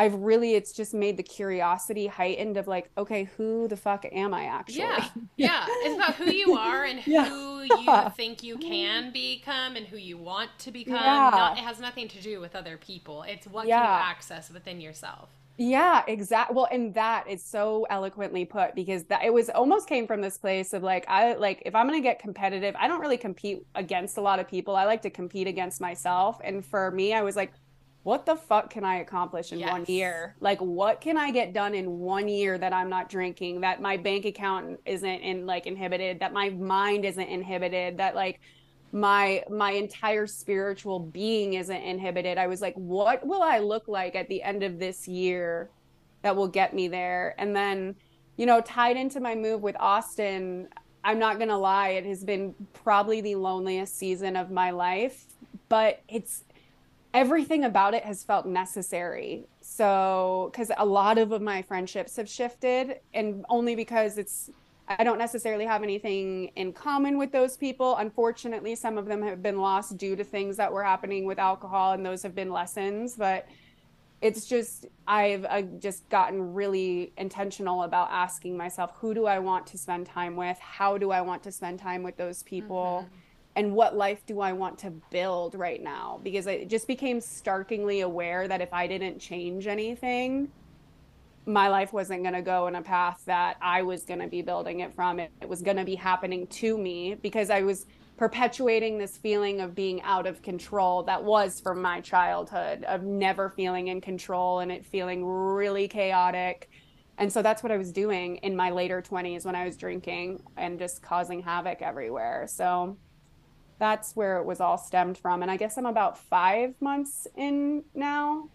[SPEAKER 2] I've really it's just made the curiosity heightened of like, okay, who the fuck am I actually?
[SPEAKER 1] Yeah. (laughs) Yeah. it's about who you are and yeah. who you (laughs) think you can become and who you want to become. Yeah. Not, it has nothing to do with other people. It's what yeah. can you access within yourself.
[SPEAKER 2] Yeah, exactly. Well, and that is so eloquently put because that it was almost came from this place of like I like if I'm going to get competitive, I don't really compete against a lot of people. I like to compete against myself. And for me, I was like what the fuck can I accomplish in yes. one year? Like, what can I get done in one year that I'm not drinking, that my bank account isn't in like inhibited, that my mind isn't inhibited, that like my my entire spiritual being isn't inhibited. I was like, what will I look like at the end of this year that will get me there? And then, you know, tied into my move with Austin, I'm not gonna lie, it has been probably the loneliest season of my life, but it's everything about it has felt necessary. So, because a lot of my friendships have shifted, and only because it's, I don't necessarily have anything in common with those people. Unfortunately, some of them have been lost due to things that were happening with alcohol, and those have been lessons. But it's just, I've, I've just gotten really intentional about asking myself, who do I want to spend time with? How do I want to spend time with those people? Mm-hmm and what life do I want to build right now? Because I just became starkingly aware that if I didn't change anything, my life wasn't going to go in a path that I was going to be building it from. It, it was going to be happening to me because I was perpetuating this feeling of being out of control that was from my childhood, of never feeling in control and it feeling really chaotic. And so that's what I was doing in my later 20s when I was drinking and just causing havoc everywhere. So that's where it was all stemmed from. And I guess I'm about five months in now,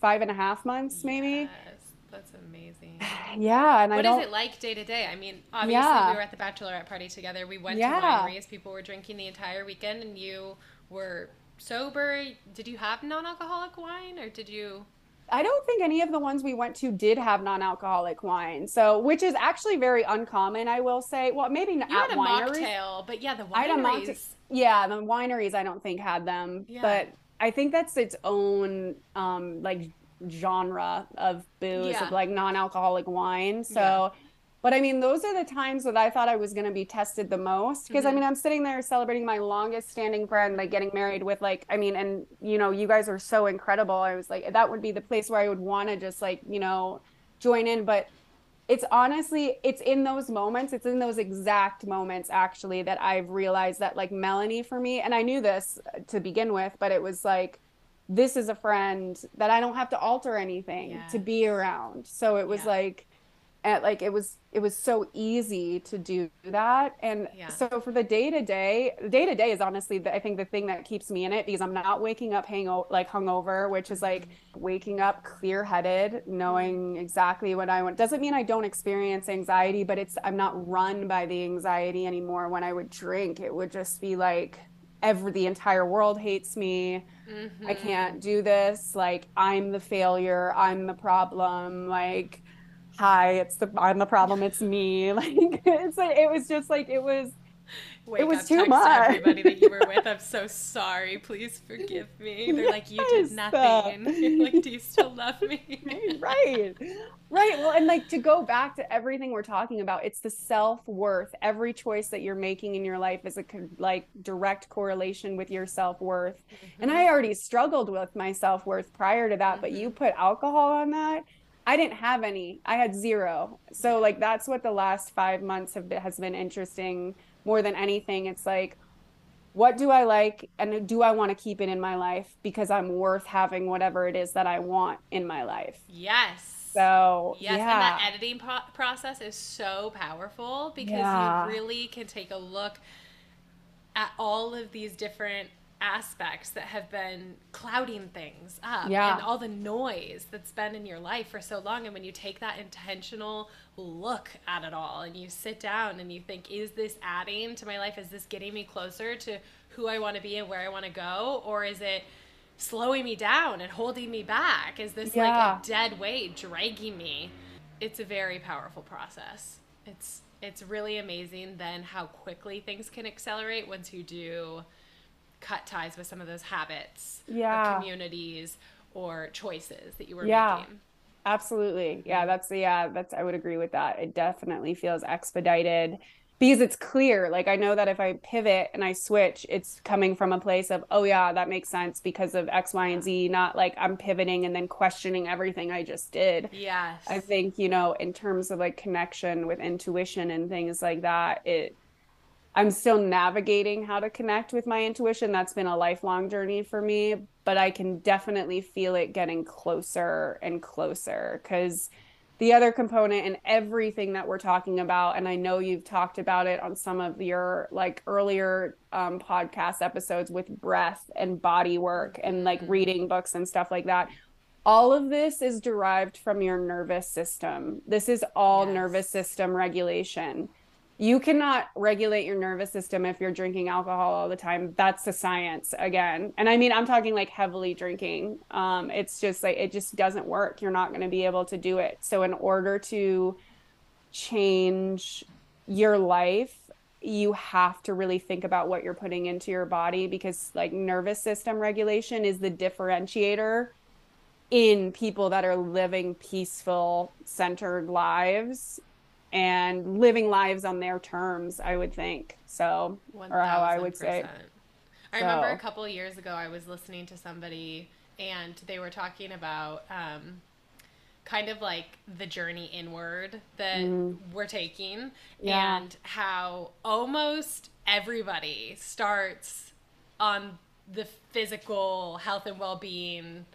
[SPEAKER 2] five and a half months maybe.
[SPEAKER 1] Yes, that's amazing. (sighs)
[SPEAKER 2] Yeah, and
[SPEAKER 1] what
[SPEAKER 2] I don't.
[SPEAKER 1] What is it like day to day? I mean, obviously yeah. we were at the bachelorette party together. We went yeah. to wineries. People were drinking the entire weekend, and you were sober. Did you have non-alcoholic wine, or did you?
[SPEAKER 2] I don't think any of the ones we went to did have non-alcoholic wine. So, which is actually very uncommon, I will say. Well, maybe not
[SPEAKER 1] you
[SPEAKER 2] at
[SPEAKER 1] had a
[SPEAKER 2] wineries.
[SPEAKER 1] mocktail, but yeah, the wineries.
[SPEAKER 2] Yeah, the wineries I don't think had them, yeah. but I think that's its own um like genre of booze yeah. of like non-alcoholic wine. So yeah. but I mean those are the times that I thought I was going to be tested the most because mm-hmm. I mean I'm sitting there celebrating my longest standing friend like getting married with like I mean and you know you guys are so incredible. I was like that would be the place where I would want to just like, you know, join in but it's honestly it's in those moments it's in those exact moments actually that i've realized that like melanie for me and i knew this to begin with but it was like this is a friend that i don't have to alter anything to be around so it was yeah. like and like it was it was so easy to do that. And yeah. so for the day to day day to day is honestly the, i think the thing that keeps me in it because i'm not waking up hang like hungover which is like mm-hmm. waking up clear headed knowing exactly what i want. Doesn't mean i don't experience anxiety but it's i'm not run by the anxiety anymore. When i would drink it would just be like every the entire world hates me. Mm-hmm. i can't do this. Like i'm the failure. I'm the problem. Like hi, it's the I'm the problem, it's me. (laughs) Like it's like, it was just like it was
[SPEAKER 1] Wake it was too much. Everybody that you were with, I'm so (laughs) sorry. Please forgive me. (laughs) They're yes. like, you did nothing. like, do you still love me?
[SPEAKER 2] right, right. Well, and like to go back to everything we're talking about, it's the self worth. Every choice that you're making in your life is a like direct correlation with your self worth. Mm-hmm. And I already struggled with my self worth prior to that, mm-hmm. but you mm-hmm. put alcohol on that I didn't have any. I had zero. So like that's what the last 5 months have been, has been interesting more than anything. It's like what do I like and do I want to keep it in my life because I'm worth having whatever it is that I want in my life.
[SPEAKER 1] Yes.
[SPEAKER 2] So,
[SPEAKER 1] yes, yeah. and that editing pro- process is so powerful because yeah. you really can take a look at all of these different aspects that have been clouding things up yeah. and all the noise that's been in your life for so long. And when you take that intentional look at it all and you sit down and you think is this adding to my life? Is this getting me closer to who I want to be and where I want to go? Or is it slowing me down and holding me back? Is this yeah. like a dead weight dragging me? It's a very powerful process. It's it's really amazing then how quickly things can accelerate once you do cut ties with some of those habits yeah. or communities or choices that you were yeah. making.
[SPEAKER 2] Absolutely. Yeah, mm-hmm. that's yeah, that's I would agree with that. It definitely feels expedited because it's clear. Like I know that if I pivot and I switch, it's coming from a place of, oh yeah, that makes sense because of X, Y, and Z, not like I'm pivoting and then questioning everything I just did.
[SPEAKER 1] Yes.
[SPEAKER 2] I think, you know, in terms of like connection with intuition and things like that, it I'm still navigating how to connect with my intuition. That's been a lifelong journey for me, but I can definitely feel it getting closer and closer because the other component and everything that we're talking about, and I know you've talked about it on some of your like earlier um, podcast episodes with breath and body work and like mm-hmm. reading books and stuff like that. All of this is derived from your nervous system. This is all yes. nervous system regulation you cannot regulate your nervous system if you're drinking alcohol all the time. That's the science again. And i mean i'm talking like heavily drinking. Um, it's just like it just doesn't work. You're not going to be able to do it. So in order to change your life you have to really think about what you're putting into your body because like nervous system regulation is the differentiator in people that are living peaceful centered lives and living lives on their terms, I would think. So, 1, or how I would say.
[SPEAKER 1] I so. remember a couple years ago, I was listening to somebody and they were talking about um, kind of like the journey inward that mm. we're taking yeah. and how almost everybody starts on the physical health and well being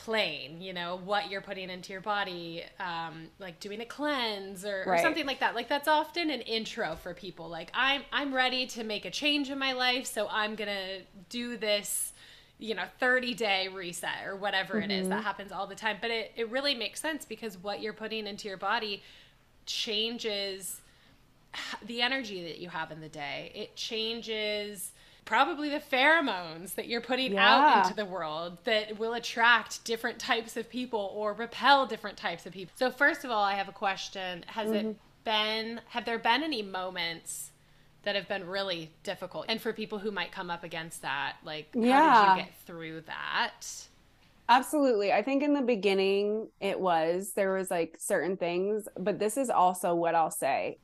[SPEAKER 1] plane you know what you're putting into your body um, like doing a cleanse or, right. or, something like that like that's often an intro for people like i'm i'm ready to make a change in my life so i'm gonna do this you know 30 day reset or whatever mm-hmm. it is that mm-hmm. happens all the time but it, it really makes sense because what you're putting into your body changes the energy that you have in the day it changes probably the pheromones that you're putting yeah. out into the world that will attract different types of people or repel different types of people. So first of all, I have a question. Has mm-hmm. it been have there been any moments that have been really difficult? And for people who might come up against that, like yeah. how did you get through that?
[SPEAKER 2] Absolutely. I think in the beginning it was there was like certain things, but this is also what I'll say.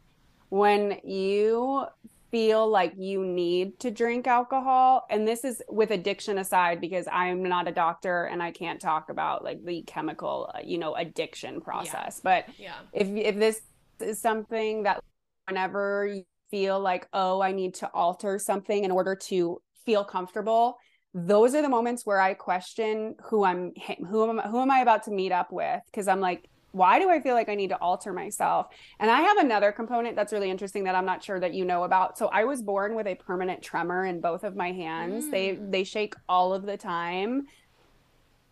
[SPEAKER 2] When you feel like you need to drink alcohol. And this is with addiction aside because i'm not a doctor and i can't talk about like the chemical uh, you know addiction process. Yeah. but
[SPEAKER 1] yeah.
[SPEAKER 2] if if this is something that whenever you feel like oh i need to alter something in order to feel comfortable those are the moments where i question who i'm who am who am i about to meet up with? Because i'm like why do I feel like I need to alter myself? And I have another component that's really interesting that I'm not sure that you know about. So I was born with a permanent tremor in both of my hands. Mm. They they shake all of the time.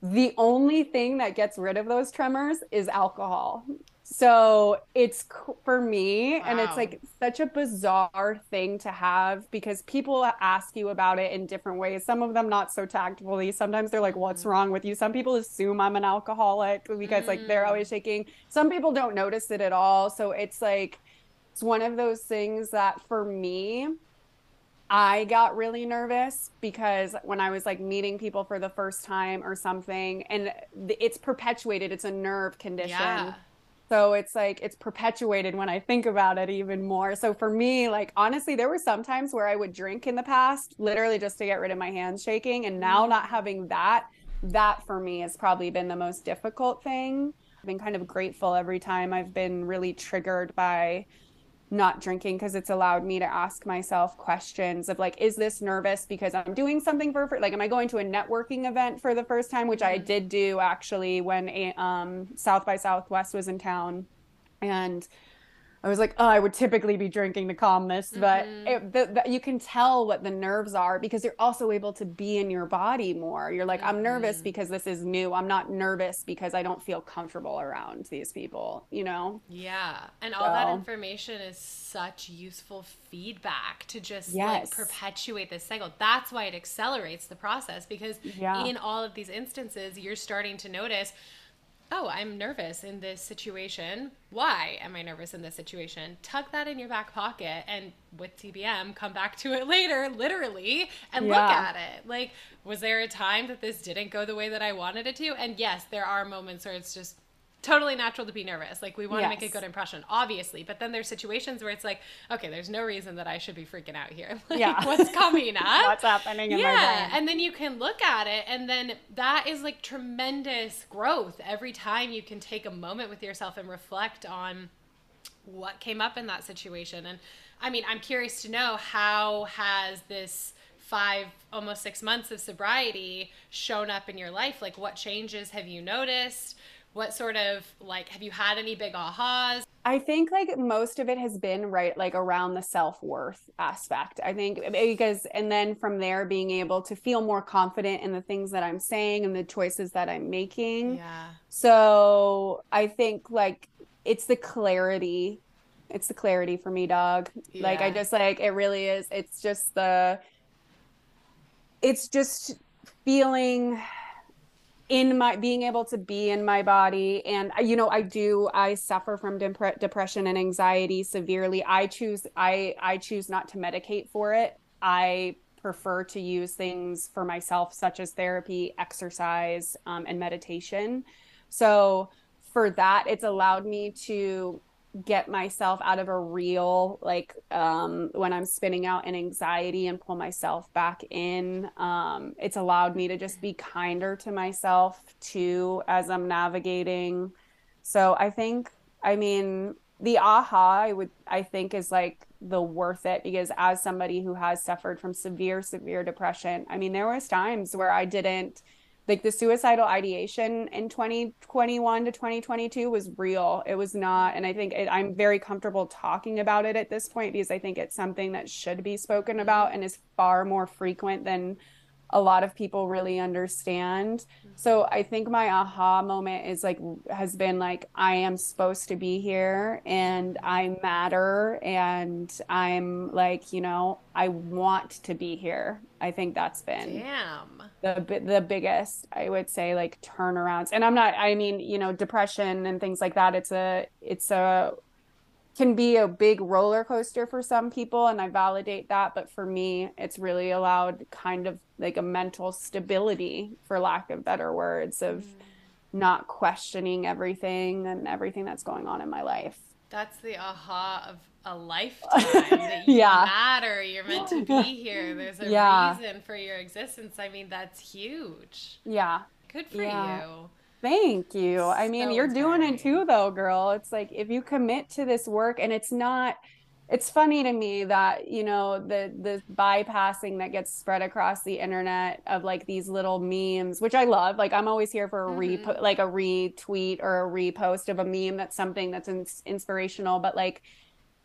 [SPEAKER 2] The only thing that gets rid of those tremors is alcohol. So it's for me, wow. and it's like such a bizarre thing to have because people ask you about it in different ways. Some of them not so tactfully. Sometimes they're like, "What's mm. wrong with you?" Some people assume I'm an alcoholic because mm. like they're always mm. shaking. Some people don't notice it at all. So it's like it's one of those things that for me, I got really nervous because when I was like meeting people for the first time or something, and it's perpetuated. It's a nerve condition. Yeah so it's like it's perpetuated when I think about it even more. So for me, like honestly, there were some times where I would drink in the past, literally just to get rid of my hands shaking. And now mm-hmm. not having that, that for me has probably been the most difficult thing. I've been kind of grateful every time I've been really triggered by not drinking because it's allowed me to ask myself questions of like is this nervous because i'm doing something for like am i going to a networking event for the first time which mm-hmm. i did do actually when a, um, south by southwest was in town and I was like, oh, I would typically be drinking to calm this, but mm-hmm. it, the, the, you can tell what the nerves are because you're also able to be in your body more. You're like, mm-hmm. I'm nervous mm-hmm. because this is new. I'm not nervous because I don't feel comfortable around these people, you know?
[SPEAKER 1] Yeah. And all that information is such useful feedback to just yes. like perpetuate this cycle. That's why it accelerates the process because yeah. in all of these instances, you're starting to notice oh, I'm nervous in this situation. Why am I nervous in this situation? Tuck that in your back pocket and with TBM, come back to it (laughs) later, literally, and yeah. look at it. Like, was there a time that this didn't go the way that I wanted it to? And yes, there are moments where it's just totally natural to be nervous. Like we want yes. to make a good impression, obviously. But then there's situations where it's like, okay, there's no reason that I should be freaking out here. (laughs) Like, yeah. what's coming (laughs) up?
[SPEAKER 2] what's happening in
[SPEAKER 1] yeah. And then you can look at it and then that is like tremendous growth every time you can take a moment with yourself and reflect on what came up in that situation. And I mean, I'm curious to know how has this five almost six months of sobriety shown up in your life like what changes have you noticed what sort of like have you had any big ahas?
[SPEAKER 2] I think like most of it has been right like around the self-worth aspect. I think eh, because and then from there being able to feel more confident in the things that i'm saying and the choices that i'm making.
[SPEAKER 1] Yeah.
[SPEAKER 2] So i think like it's the clarity. It's the clarity for me dog. Yeah. like i just like it really is. It's just the it's just feeling in my being able to be in my body. And uh, you know i do i suffer from dep- depression and anxiety severely. I choose i i choose not to medicate for it. I prefer to use things for myself such as therapy exercise um, and meditation. So for that it's allowed me to get myself out of a real like um when i'm spinning out in anxiety and pull myself back in um it's allowed me to just be kinder to myself too as i'm navigating. So i think i mean the aha i would i think is like the worth it because as somebody who has suffered from severe severe depression i mean there was times where i didn't like the suicidal ideation in 2021 to 2022 was real. It was not and i think it, i'm very comfortable talking about it at this point because i think it's something that should be spoken about and is far more frequent than a lot of people really understand. So I think my aha moment is like has been like I am supposed to be here and I matter and I'm like, you know, I want to be here. I think that's been
[SPEAKER 1] Damn.
[SPEAKER 2] the the biggest I would say like turnarounds. And I'm not I mean, you know, depression and things like that it's a it's a can be a big roller coaster for some people and I validate that but for me it's really allowed kind of like a mental stability for lack of better words of mm. not questioning everything and everything that's going on in my life.
[SPEAKER 1] That's the aha of a lifetime that (laughs) you yeah. matter, you're meant to be (laughs) here. There's a yeah. reason for your existence. I mean, that's huge.
[SPEAKER 2] Yeah.
[SPEAKER 1] Good for yeah. you.
[SPEAKER 2] Thank you. I mean, so you're doing it too, though, girl. It's like if you commit to this work, and it's not, it's funny to me that you know the the bypassing that gets spread across the internet of like these little memes which i love like i'm always here for a mm-hmm. re like a retweet or a repost of a meme that's something that's in- inspirational but like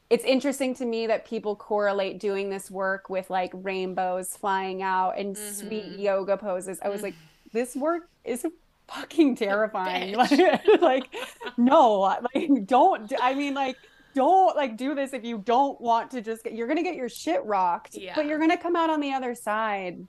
[SPEAKER 2] it's interesting to me that people correlate doing this work with like rainbows flying out and mm-hmm. sweet yoga poses i was mm-hmm. like this work is fucking terrifying. (laughs) like, like no like don't i mean like don't like do this if you don't want to just get you're gonna get your shit rocked yeah. but you're gonna come out on the other side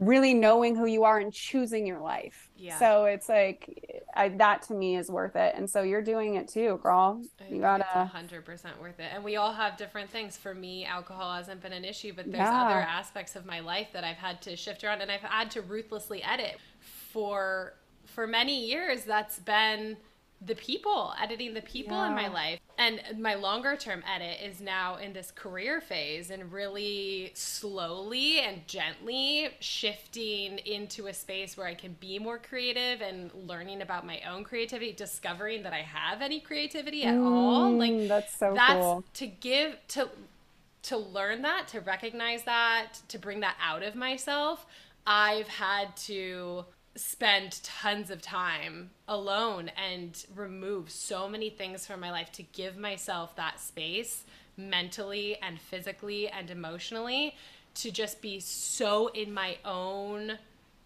[SPEAKER 2] really knowing who you are and choosing your life. Yeah. So it's like I, that to me is worth it. And so you're doing it too girl. You gotta
[SPEAKER 1] 100% worth it. And we all have different things. For me alcohol hasn't been an issue but there's yeah. other aspects of my life that i've had to shift around and i've had to ruthlessly edit for for many years that's been the people, editing the people yeah. in my life. And my longer term edit is now in this career phase and really slowly and gently shifting into a space where I can be more creative and learning about my own creativity, discovering that I have any creativity at mm, all. Like
[SPEAKER 2] that's so that's cool.
[SPEAKER 1] to give to to learn that, to recognize that, to bring that out of myself. I've had to spend tons of time alone and remove so many things from my life to give myself that space mentally and physically and emotionally to just be so in my own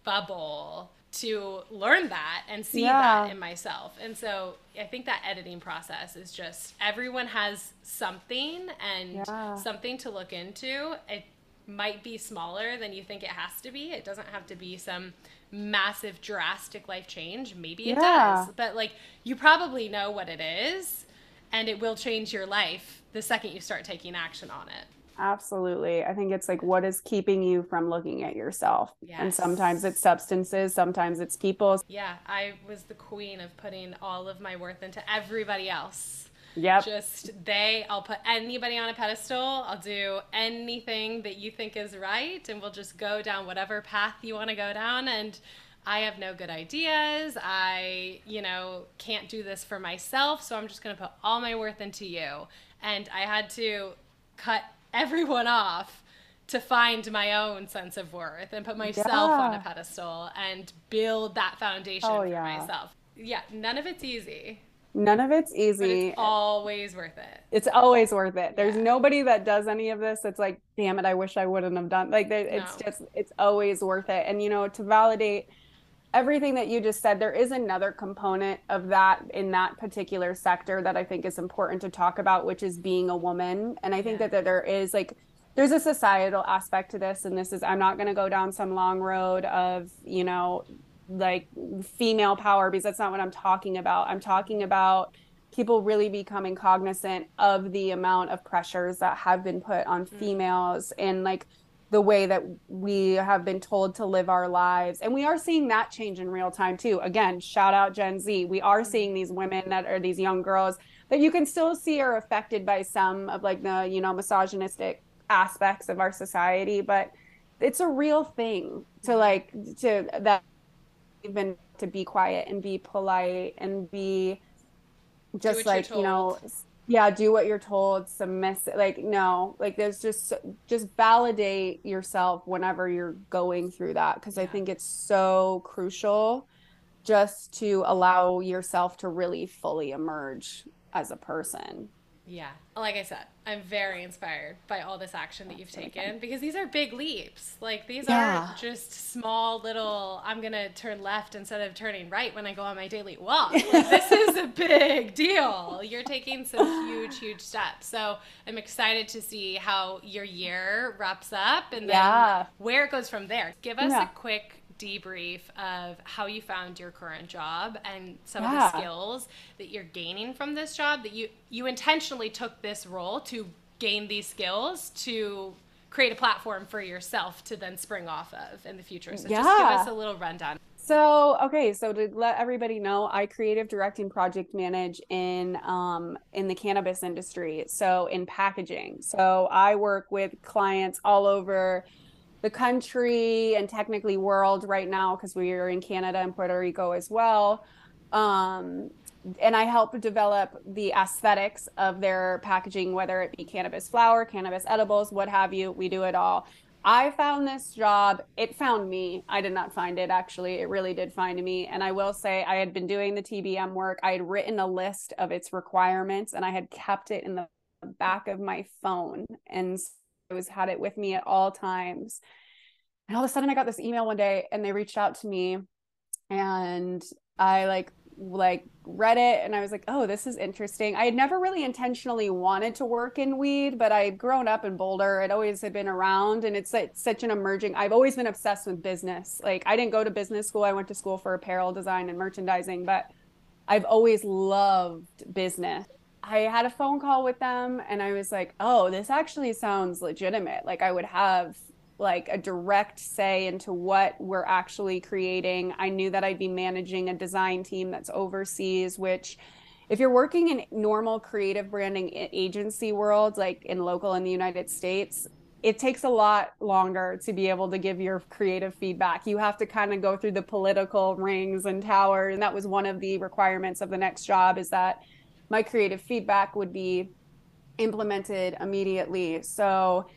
[SPEAKER 1] bubble to learn that and see yeah. that in myself. And so I think that editing process is just everyone has something and yeah. something to look into. It might be smaller than you think it has to be. It doesn't have to be some massive drastic life change maybe it yeah. does. But like you probably know what it is and it will change your life the second you start taking action on it.
[SPEAKER 2] Absolutely. I think it's like what is keeping you from looking at yourself. Yes. and sometimes it's substances sometimes it's people.
[SPEAKER 1] Yeah i was the queen of putting all of my worth into everybody else
[SPEAKER 2] yeah.
[SPEAKER 1] Just they, I'll put anybody on a pedestal. I'll do anything that you think is right, and we'll just go down whatever path you want to go down. And I have no good ideas. I, you know, can't do this for myself. So I'm just going to put all my worth into you. And I had to cut everyone off to find my own sense of worth and put myself yeah. on a pedestal and build that foundation oh, for yeah. myself. Yeah, none of it's easy.
[SPEAKER 2] None of it's easy.
[SPEAKER 1] It's always worth it.
[SPEAKER 2] It's always worth it. There's yeah. nobody that does any of this that's like, damn it, I wish I wouldn't have done. Like, it's no. just, it's always worth it. And, you know, to validate everything that you just said, there is another component of that in that particular sector that I think is important to talk about, which is being a woman. And I think yeah. that there is like, there's a societal aspect to this. And this is, I'm not going to go down some long road of, you know, like female power because that's not what I'm talking about. I'm talking about people really becoming cognizant of the amount of pressures that have been put on mm. females and like the way that we have been told to live our lives. And we are seeing that change in real time too. Again, shout out Gen Z. We are mm. seeing these women that are these young girls that you can still see are affected by some of like the, you know, misogynistic aspects of our society, but it's a real thing to like to that even to be quiet and be polite and be just like you know yeah do what you're told submissive like no like there's just just validate yourself whenever you're going through that because yeah. i think it's so crucial just to allow yourself to really fully emerge as a person
[SPEAKER 1] yeah. Like I said, I'm very inspired by all this action that you've taken because these are big leaps. Like these yeah. aren't just small little I'm going to turn left instead of turning right when I go on my daily walk. (laughs) Like, this is a big deal. You're taking some huge huge steps. So, I'm excited to see how your year wraps up and then yeah. where it goes from there. Give us yeah. a quick debrief of how you found your current job and some yeah. of the skills that you're gaining from this job that you you intentionally took this role to gain these skills to create a platform for yourself to then spring off of in the future. So yeah. just give us a little rundown.
[SPEAKER 2] So okay, so to let everybody know, I creative directing project manage in um, in the cannabis industry. So in packaging. So I work with clients all over the country and technically world right now because we are in Canada and Puerto Rico as well. Um, and I help develop the aesthetics of their packaging, whether it be cannabis flower, cannabis edibles, what have you. We do it all. I found this job. It found me. I did not find it actually. It really did find me. And I will say, I had been doing the TBM work. I had written a list of its requirements and I had kept it in the back of my phone. And I was had it with me at all times. And all of a sudden, I got this email one day and they reached out to me and I like like read it and I was like, oh, this is interesting. I had never really intentionally wanted to work in weed, but I'd grown up in Boulder. It always had been around and it's like such an emerging I've always been obsessed with business. Like I didn't go to business school. I went to school for apparel design and merchandising, but I've always loved business. I had a phone call with them and I was like, oh, this actually sounds legitimate. Like I would have like a direct say into what we're actually creating. I knew that I'd be managing a design team that's overseas, which if you're working in normal creative branding agency world, like in local in the United States, it takes a lot longer to be able to give your creative feedback. You have to kind of go through the political rings and towers. And that was one of the requirements of the next job is that my creative feedback would be implemented immediately. So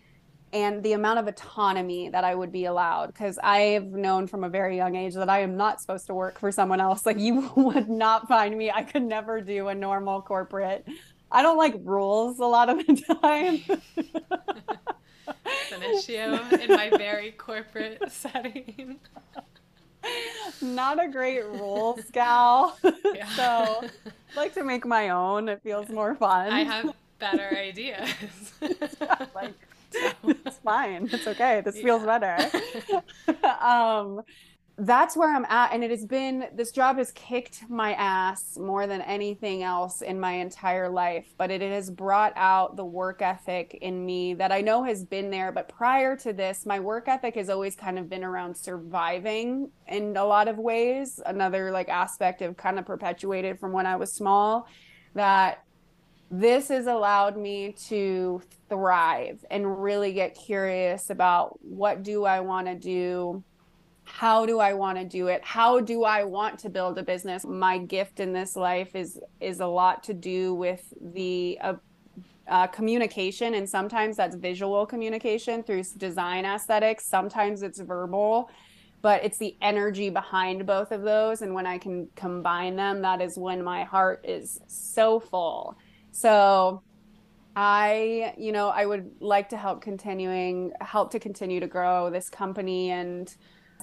[SPEAKER 2] and the amount of autonomy that I would be allowed. Because I've known from a very young age that I am not supposed to work for someone else. Like, you (laughs) would not find me. I could never do a normal corporate. I don't like rules a lot of the time. (laughs)
[SPEAKER 1] it's an issue in my very corporate setting. (laughs)
[SPEAKER 2] Not a great rules gal. (laughs) Yeah. so, I like to make my own. It feels more fun.
[SPEAKER 1] I have better ideas. (laughs)
[SPEAKER 2] like (laughs) it's fine. It's okay. This yeah. feels better. um, that's where I'm at. And it has been, this job has kicked my ass more than anything else in my entire life. But it has brought out the work ethic in me that I know has been there. But prior to this, my work ethic has always kind of been around surviving in a lot of ways. Another like aspect of kind of perpetuated from when I was small that this has allowed me to thrive and really get curious about what do I want to do? How do I want to do it? How do I want to build a business? My gift in this life is is a lot to do with the uh, uh, communication, and sometimes that's visual communication through design aesthetics. Sometimes it's verbal, but it's the energy behind both of those. And when I can combine them, that is when my heart is so full so I, you know, I would like to help continuing, help to continue to grow this company. And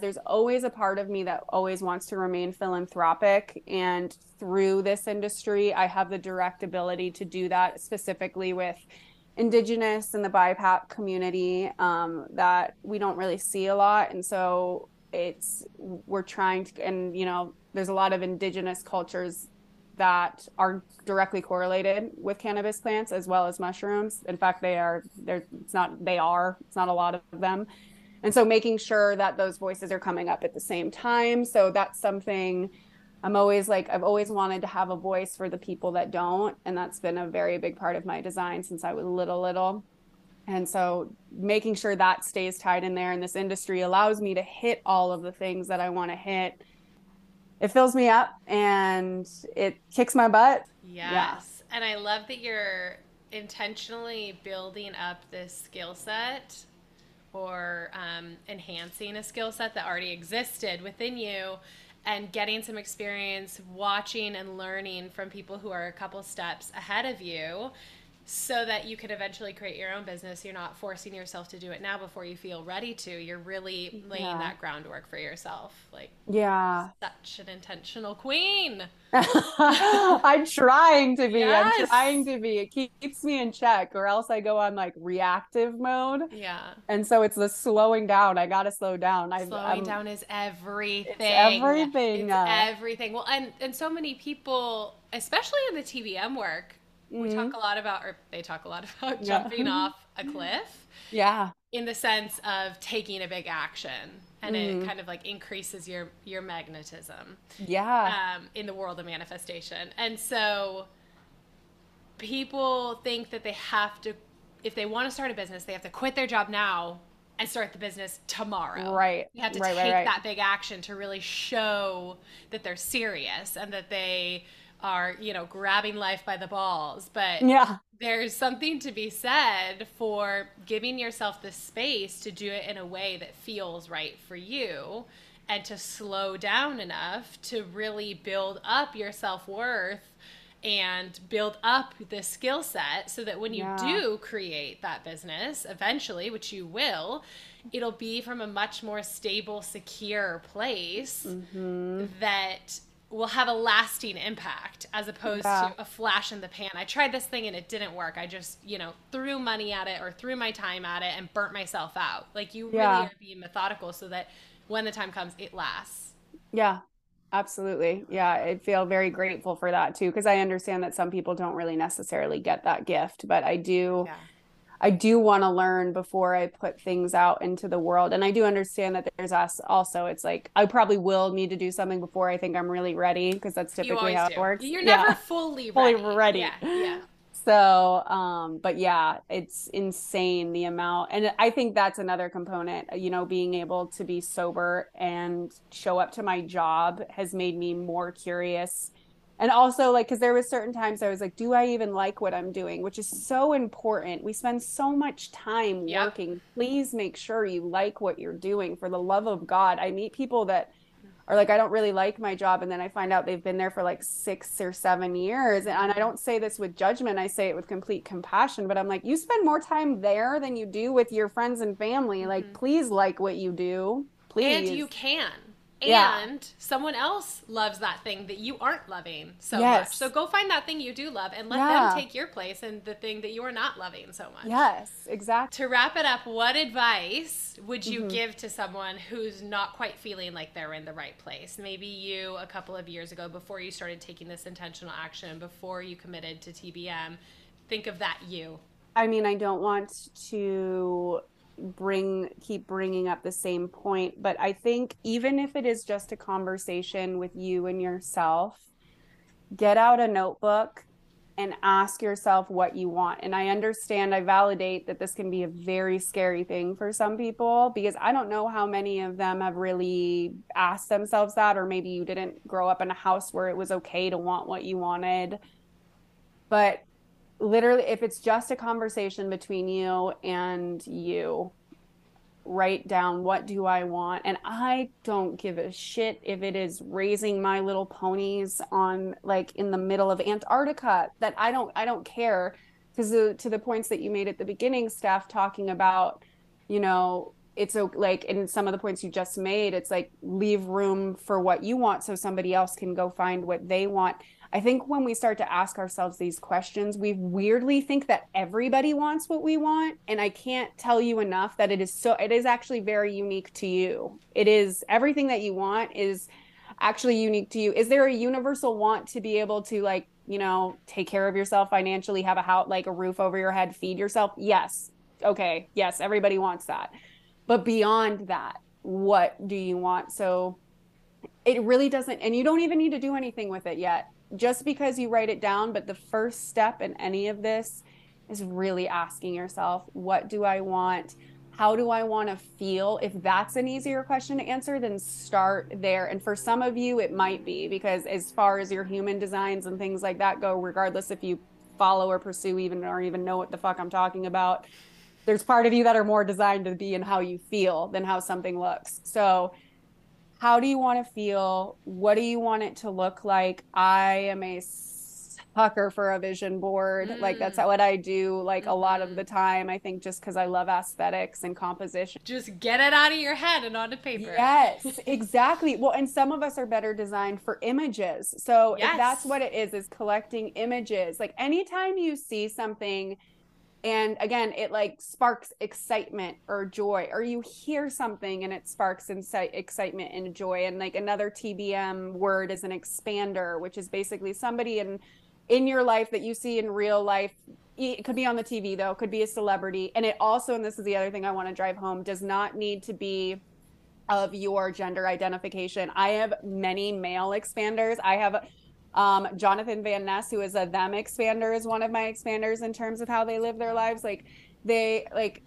[SPEAKER 2] there's always a part of me that always wants to remain philanthropic. And through this industry, I have the direct ability to do that specifically with indigenous and the BIPOC community um, that we don't really see a lot. And so it's, we're trying to, and, you know, there's a lot of indigenous cultures that are directly correlated with cannabis plants as well as mushrooms. In fact, they are they're it's not they are, it's not a lot of them. And so making sure that those voices are coming up at the same time. So that's something I'm always like I've always wanted to have a voice for the people that don't and that's been a very big part of my design since I was little little. And so making sure that stays tied in there and this industry allows me to hit all of the things that I want to hit it fills me up and it kicks my butt.
[SPEAKER 1] Yes. Yeah. And I love that you're intentionally building up this skill set or um, enhancing a skill set that already existed within you and getting some experience watching and learning from people who are a couple steps ahead of you so that you can eventually create your own business. You're not forcing yourself to do it now before you feel ready to. You're really laying yeah. that groundwork for yourself. Like,
[SPEAKER 2] yeah,
[SPEAKER 1] such an intentional queen. (laughs) (laughs)
[SPEAKER 2] I'm trying to be. Yes. I'm trying to be. It keeps me in check, or else I go on like reactive mode.
[SPEAKER 1] Yeah.
[SPEAKER 2] And so it's the slowing down. I gotta slow down.
[SPEAKER 1] Slowing I'm, down is everything.
[SPEAKER 2] everything.
[SPEAKER 1] It's everything. Well, and and so many people, especially in the TBM work, we talk mm-hmm. a lot about, or they talk a lot (laughs) about jumping yeah. off a cliff.
[SPEAKER 2] Yeah.
[SPEAKER 1] In the sense of taking a big action, and mm. it mm-hmm. kind of like increases your your magnetism.
[SPEAKER 2] Yeah.
[SPEAKER 1] Um, in the world of manifestation, and so people think that they have to, if they want to start a business, they have to quit their job now and start the business tomorrow.
[SPEAKER 2] Right.
[SPEAKER 1] You have to
[SPEAKER 2] right,
[SPEAKER 1] take
[SPEAKER 2] right, right.
[SPEAKER 1] that big action to really show that they're serious and that they are, you know, grabbing life by the balls, but
[SPEAKER 2] yeah.
[SPEAKER 1] there's something to be said for giving yourself the space to do it in a way that feels right for you and to slow down enough to really build up your self-worth and build up the skill set so that when you
[SPEAKER 2] Yeah.
[SPEAKER 1] do create that business eventually, which you will, it'll be from a much more stable, secure place
[SPEAKER 2] Mm-hmm.
[SPEAKER 1] that will have a lasting impact as opposed
[SPEAKER 2] Yeah.
[SPEAKER 1] to a flash in the pan. I tried this thing and it didn't work. I just, you know, threw money at it or threw my time at it and burnt myself out. Like you really
[SPEAKER 2] Yeah.
[SPEAKER 1] are being methodical so that when the time comes, it lasts.
[SPEAKER 2] Yeah, absolutely. Yeah, I feel very grateful for that too, because I understand that some people don't really necessarily get that gift, but I do.
[SPEAKER 1] Yeah.
[SPEAKER 2] I do want to learn before I put things out into the world. And I do understand that there's us also. It's like I probably will need to do something before I think I'm really ready because that's typically how
[SPEAKER 1] do.
[SPEAKER 2] it works.
[SPEAKER 1] You're never fully (laughs)
[SPEAKER 2] Fully
[SPEAKER 1] ready.
[SPEAKER 2] ready.
[SPEAKER 1] Yeah. Yeah.
[SPEAKER 2] So, um, but yeah, it's insane the amount. And I think that's another component, you know, being able to be sober and show up to my job has made me more curious. And also like cuz there was certain times I was like, do I even like what I'm doing, which is so important. We spend so much time
[SPEAKER 1] Yep.
[SPEAKER 2] working. Please make sure you like what you're doing for the love of God. I meet people that are like, I don't really like my job. And then I find out they've been there for like six or seven years. And I don't say this with judgment, I say it with complete compassion. But I'm like, you spend more time there than you do with your friends and family. Like, mm-hmm. please like what you do. Please.
[SPEAKER 1] And you can.
[SPEAKER 2] Yeah.
[SPEAKER 1] And someone else loves that thing that you aren't loving so
[SPEAKER 2] Yes.
[SPEAKER 1] much. So go find that thing you do love and let
[SPEAKER 2] Yeah.
[SPEAKER 1] them take your place in the thing that you are not loving so much.
[SPEAKER 2] Yes, exactly.
[SPEAKER 1] To wrap it up, what advice would you
[SPEAKER 2] Mhm.
[SPEAKER 1] give to someone who's not quite feeling like they're in the right place? Maybe you a couple of years ago, before you started taking this intentional action, before you committed to TBM, think of that you.
[SPEAKER 2] I mean, I don't want to bring keep bringing up the same point, but I think even if it is just a conversation with you and yourself, get out a notebook and ask yourself what you want. And I understand, I validate that this can be a very scary thing for some people because I don't know how many of them have really asked themselves that, or maybe you didn't grow up in a house where it was okay to want what you wanted. But literally if it's just a conversation between you and you write down what do i want? And i don't give a shit if it is raising my little ponies on like in the middle of antarctica that i don't i don't care. Because to the points that you made at the beginning Steph talking about you know it's o- like in some of the points you just made it's like leave room for what you want so somebody else can go find what they want I think when we start to ask ourselves these questions, we weirdly think that everybody wants what we want. And I can't tell you enough that it is so, it is actually very unique to you. It is everything that you want is actually unique to you. Is there a universal want to be able to, like, you know, take care of yourself financially, have a house, like a roof over your head, feed yourself? Yes. Okay. Yes. Everybody wants that. But beyond that, what do you want? So, it really doesn't and you don't even need to do anything with it yet just because you write it down but the first step in any of this is really asking yourself what do i want? How do i want to feel? If that's an easier question to answer then start there. And for some of you it might be because as far as your human designs and things like that go regardless if you follow or pursue even or even know what the fuck i'm talking about there's part of you that are more designed to be in how you feel than how something looks. So how do you want to feel what do you want it to look like i am a sucker for a vision board like that's
[SPEAKER 1] Mm.
[SPEAKER 2] what i do like a lot of the time i think just because i love aesthetics and composition
[SPEAKER 1] Just get it out of your head and onto paper.
[SPEAKER 2] Yes, (laughs) exactly. Well, and some of us are better designed for images. So if that's what it is, is collecting images. Like anytime you see something and again, it like sparks excitement or joy, or you hear something and it sparks excitement and joy. And like another TBM word is an expander, which is basically somebody in in your life that you see in real life it could be on the TV though, could be a celebrity. And it also, and this is the other thing I want to drive home, does not need to be of your gender identification. I have many male expanders. I have um, Jonathan Van Ness, who is a them expander, is one of my expanders in terms of how they live their lives. Like they like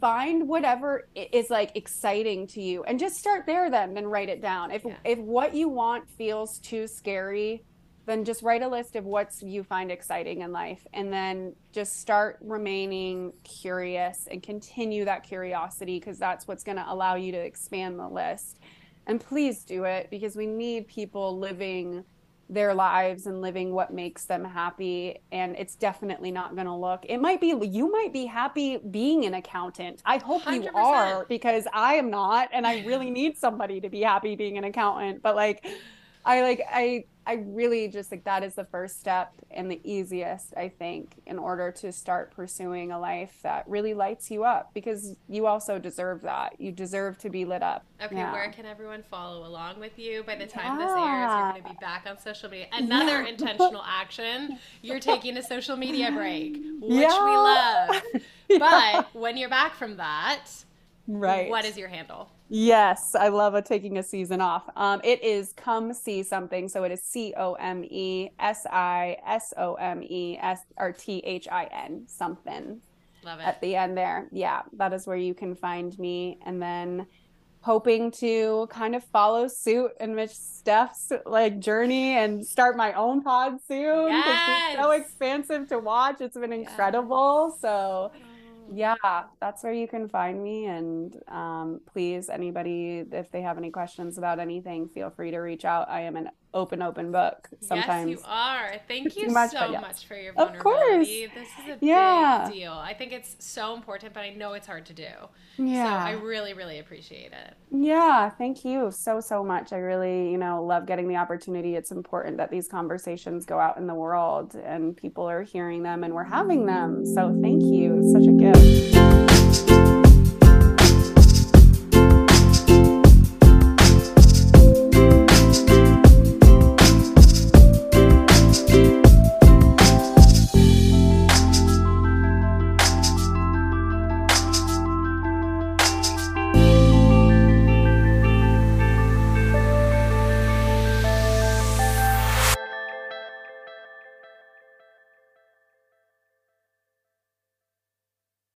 [SPEAKER 2] find whatever is like exciting to you and just start there then then write it down if
[SPEAKER 1] Yeah.
[SPEAKER 2] if what you want feels too scary then just write a list of what's you find exciting in life and then just start remaining curious and continue that curiosity because that's what's going to allow you to expand the list and please do it because we need people living their lives and living what makes them happy and it's definitely not going to look it might be you might be happy being an accountant i hope 100%. you are because i am not and i really need somebody to be happy being an accountant but like i like i I really just think that is the first step and the easiest, I think, in order to start pursuing a life that really lights you up because you also deserve that. You deserve to be lit up.
[SPEAKER 1] Okay, yeah. where can everyone follow along with you? By the time yeah. this airs, you're going to be back on social media. Another yeah. intentional action. You're taking a social media break, which we love. (laughs) But when you're back from that,
[SPEAKER 2] right.
[SPEAKER 1] What is your handle?
[SPEAKER 2] Yes, I love a, taking a season off. Um, it is come see something. So it is C O M E S I S O M E S or T H I N something.
[SPEAKER 1] Love it.
[SPEAKER 2] At the end there. Yeah, that is where you can find me. And then hoping to kind of follow suit in Mitch Steph's like journey and start my own pod soon.
[SPEAKER 1] Yes.
[SPEAKER 2] It's so expansive to watch. It's been incredible. So yeah that's where you can find me and um, please anybody if they have any questions about anything feel free to reach out. I am an open open book sometimes
[SPEAKER 1] yes you are. Thank you much, so yes. much for your vulnerability. of course. this is a yeah. big deal. I think it's so important but i know it's hard to do. Yeah. So i really really appreciate it.
[SPEAKER 2] Yeah thank you so so much. I really you know love getting the opportunity. It's important that these conversations go out in the world and people are hearing them and we're having them. So thank you. It's such a gift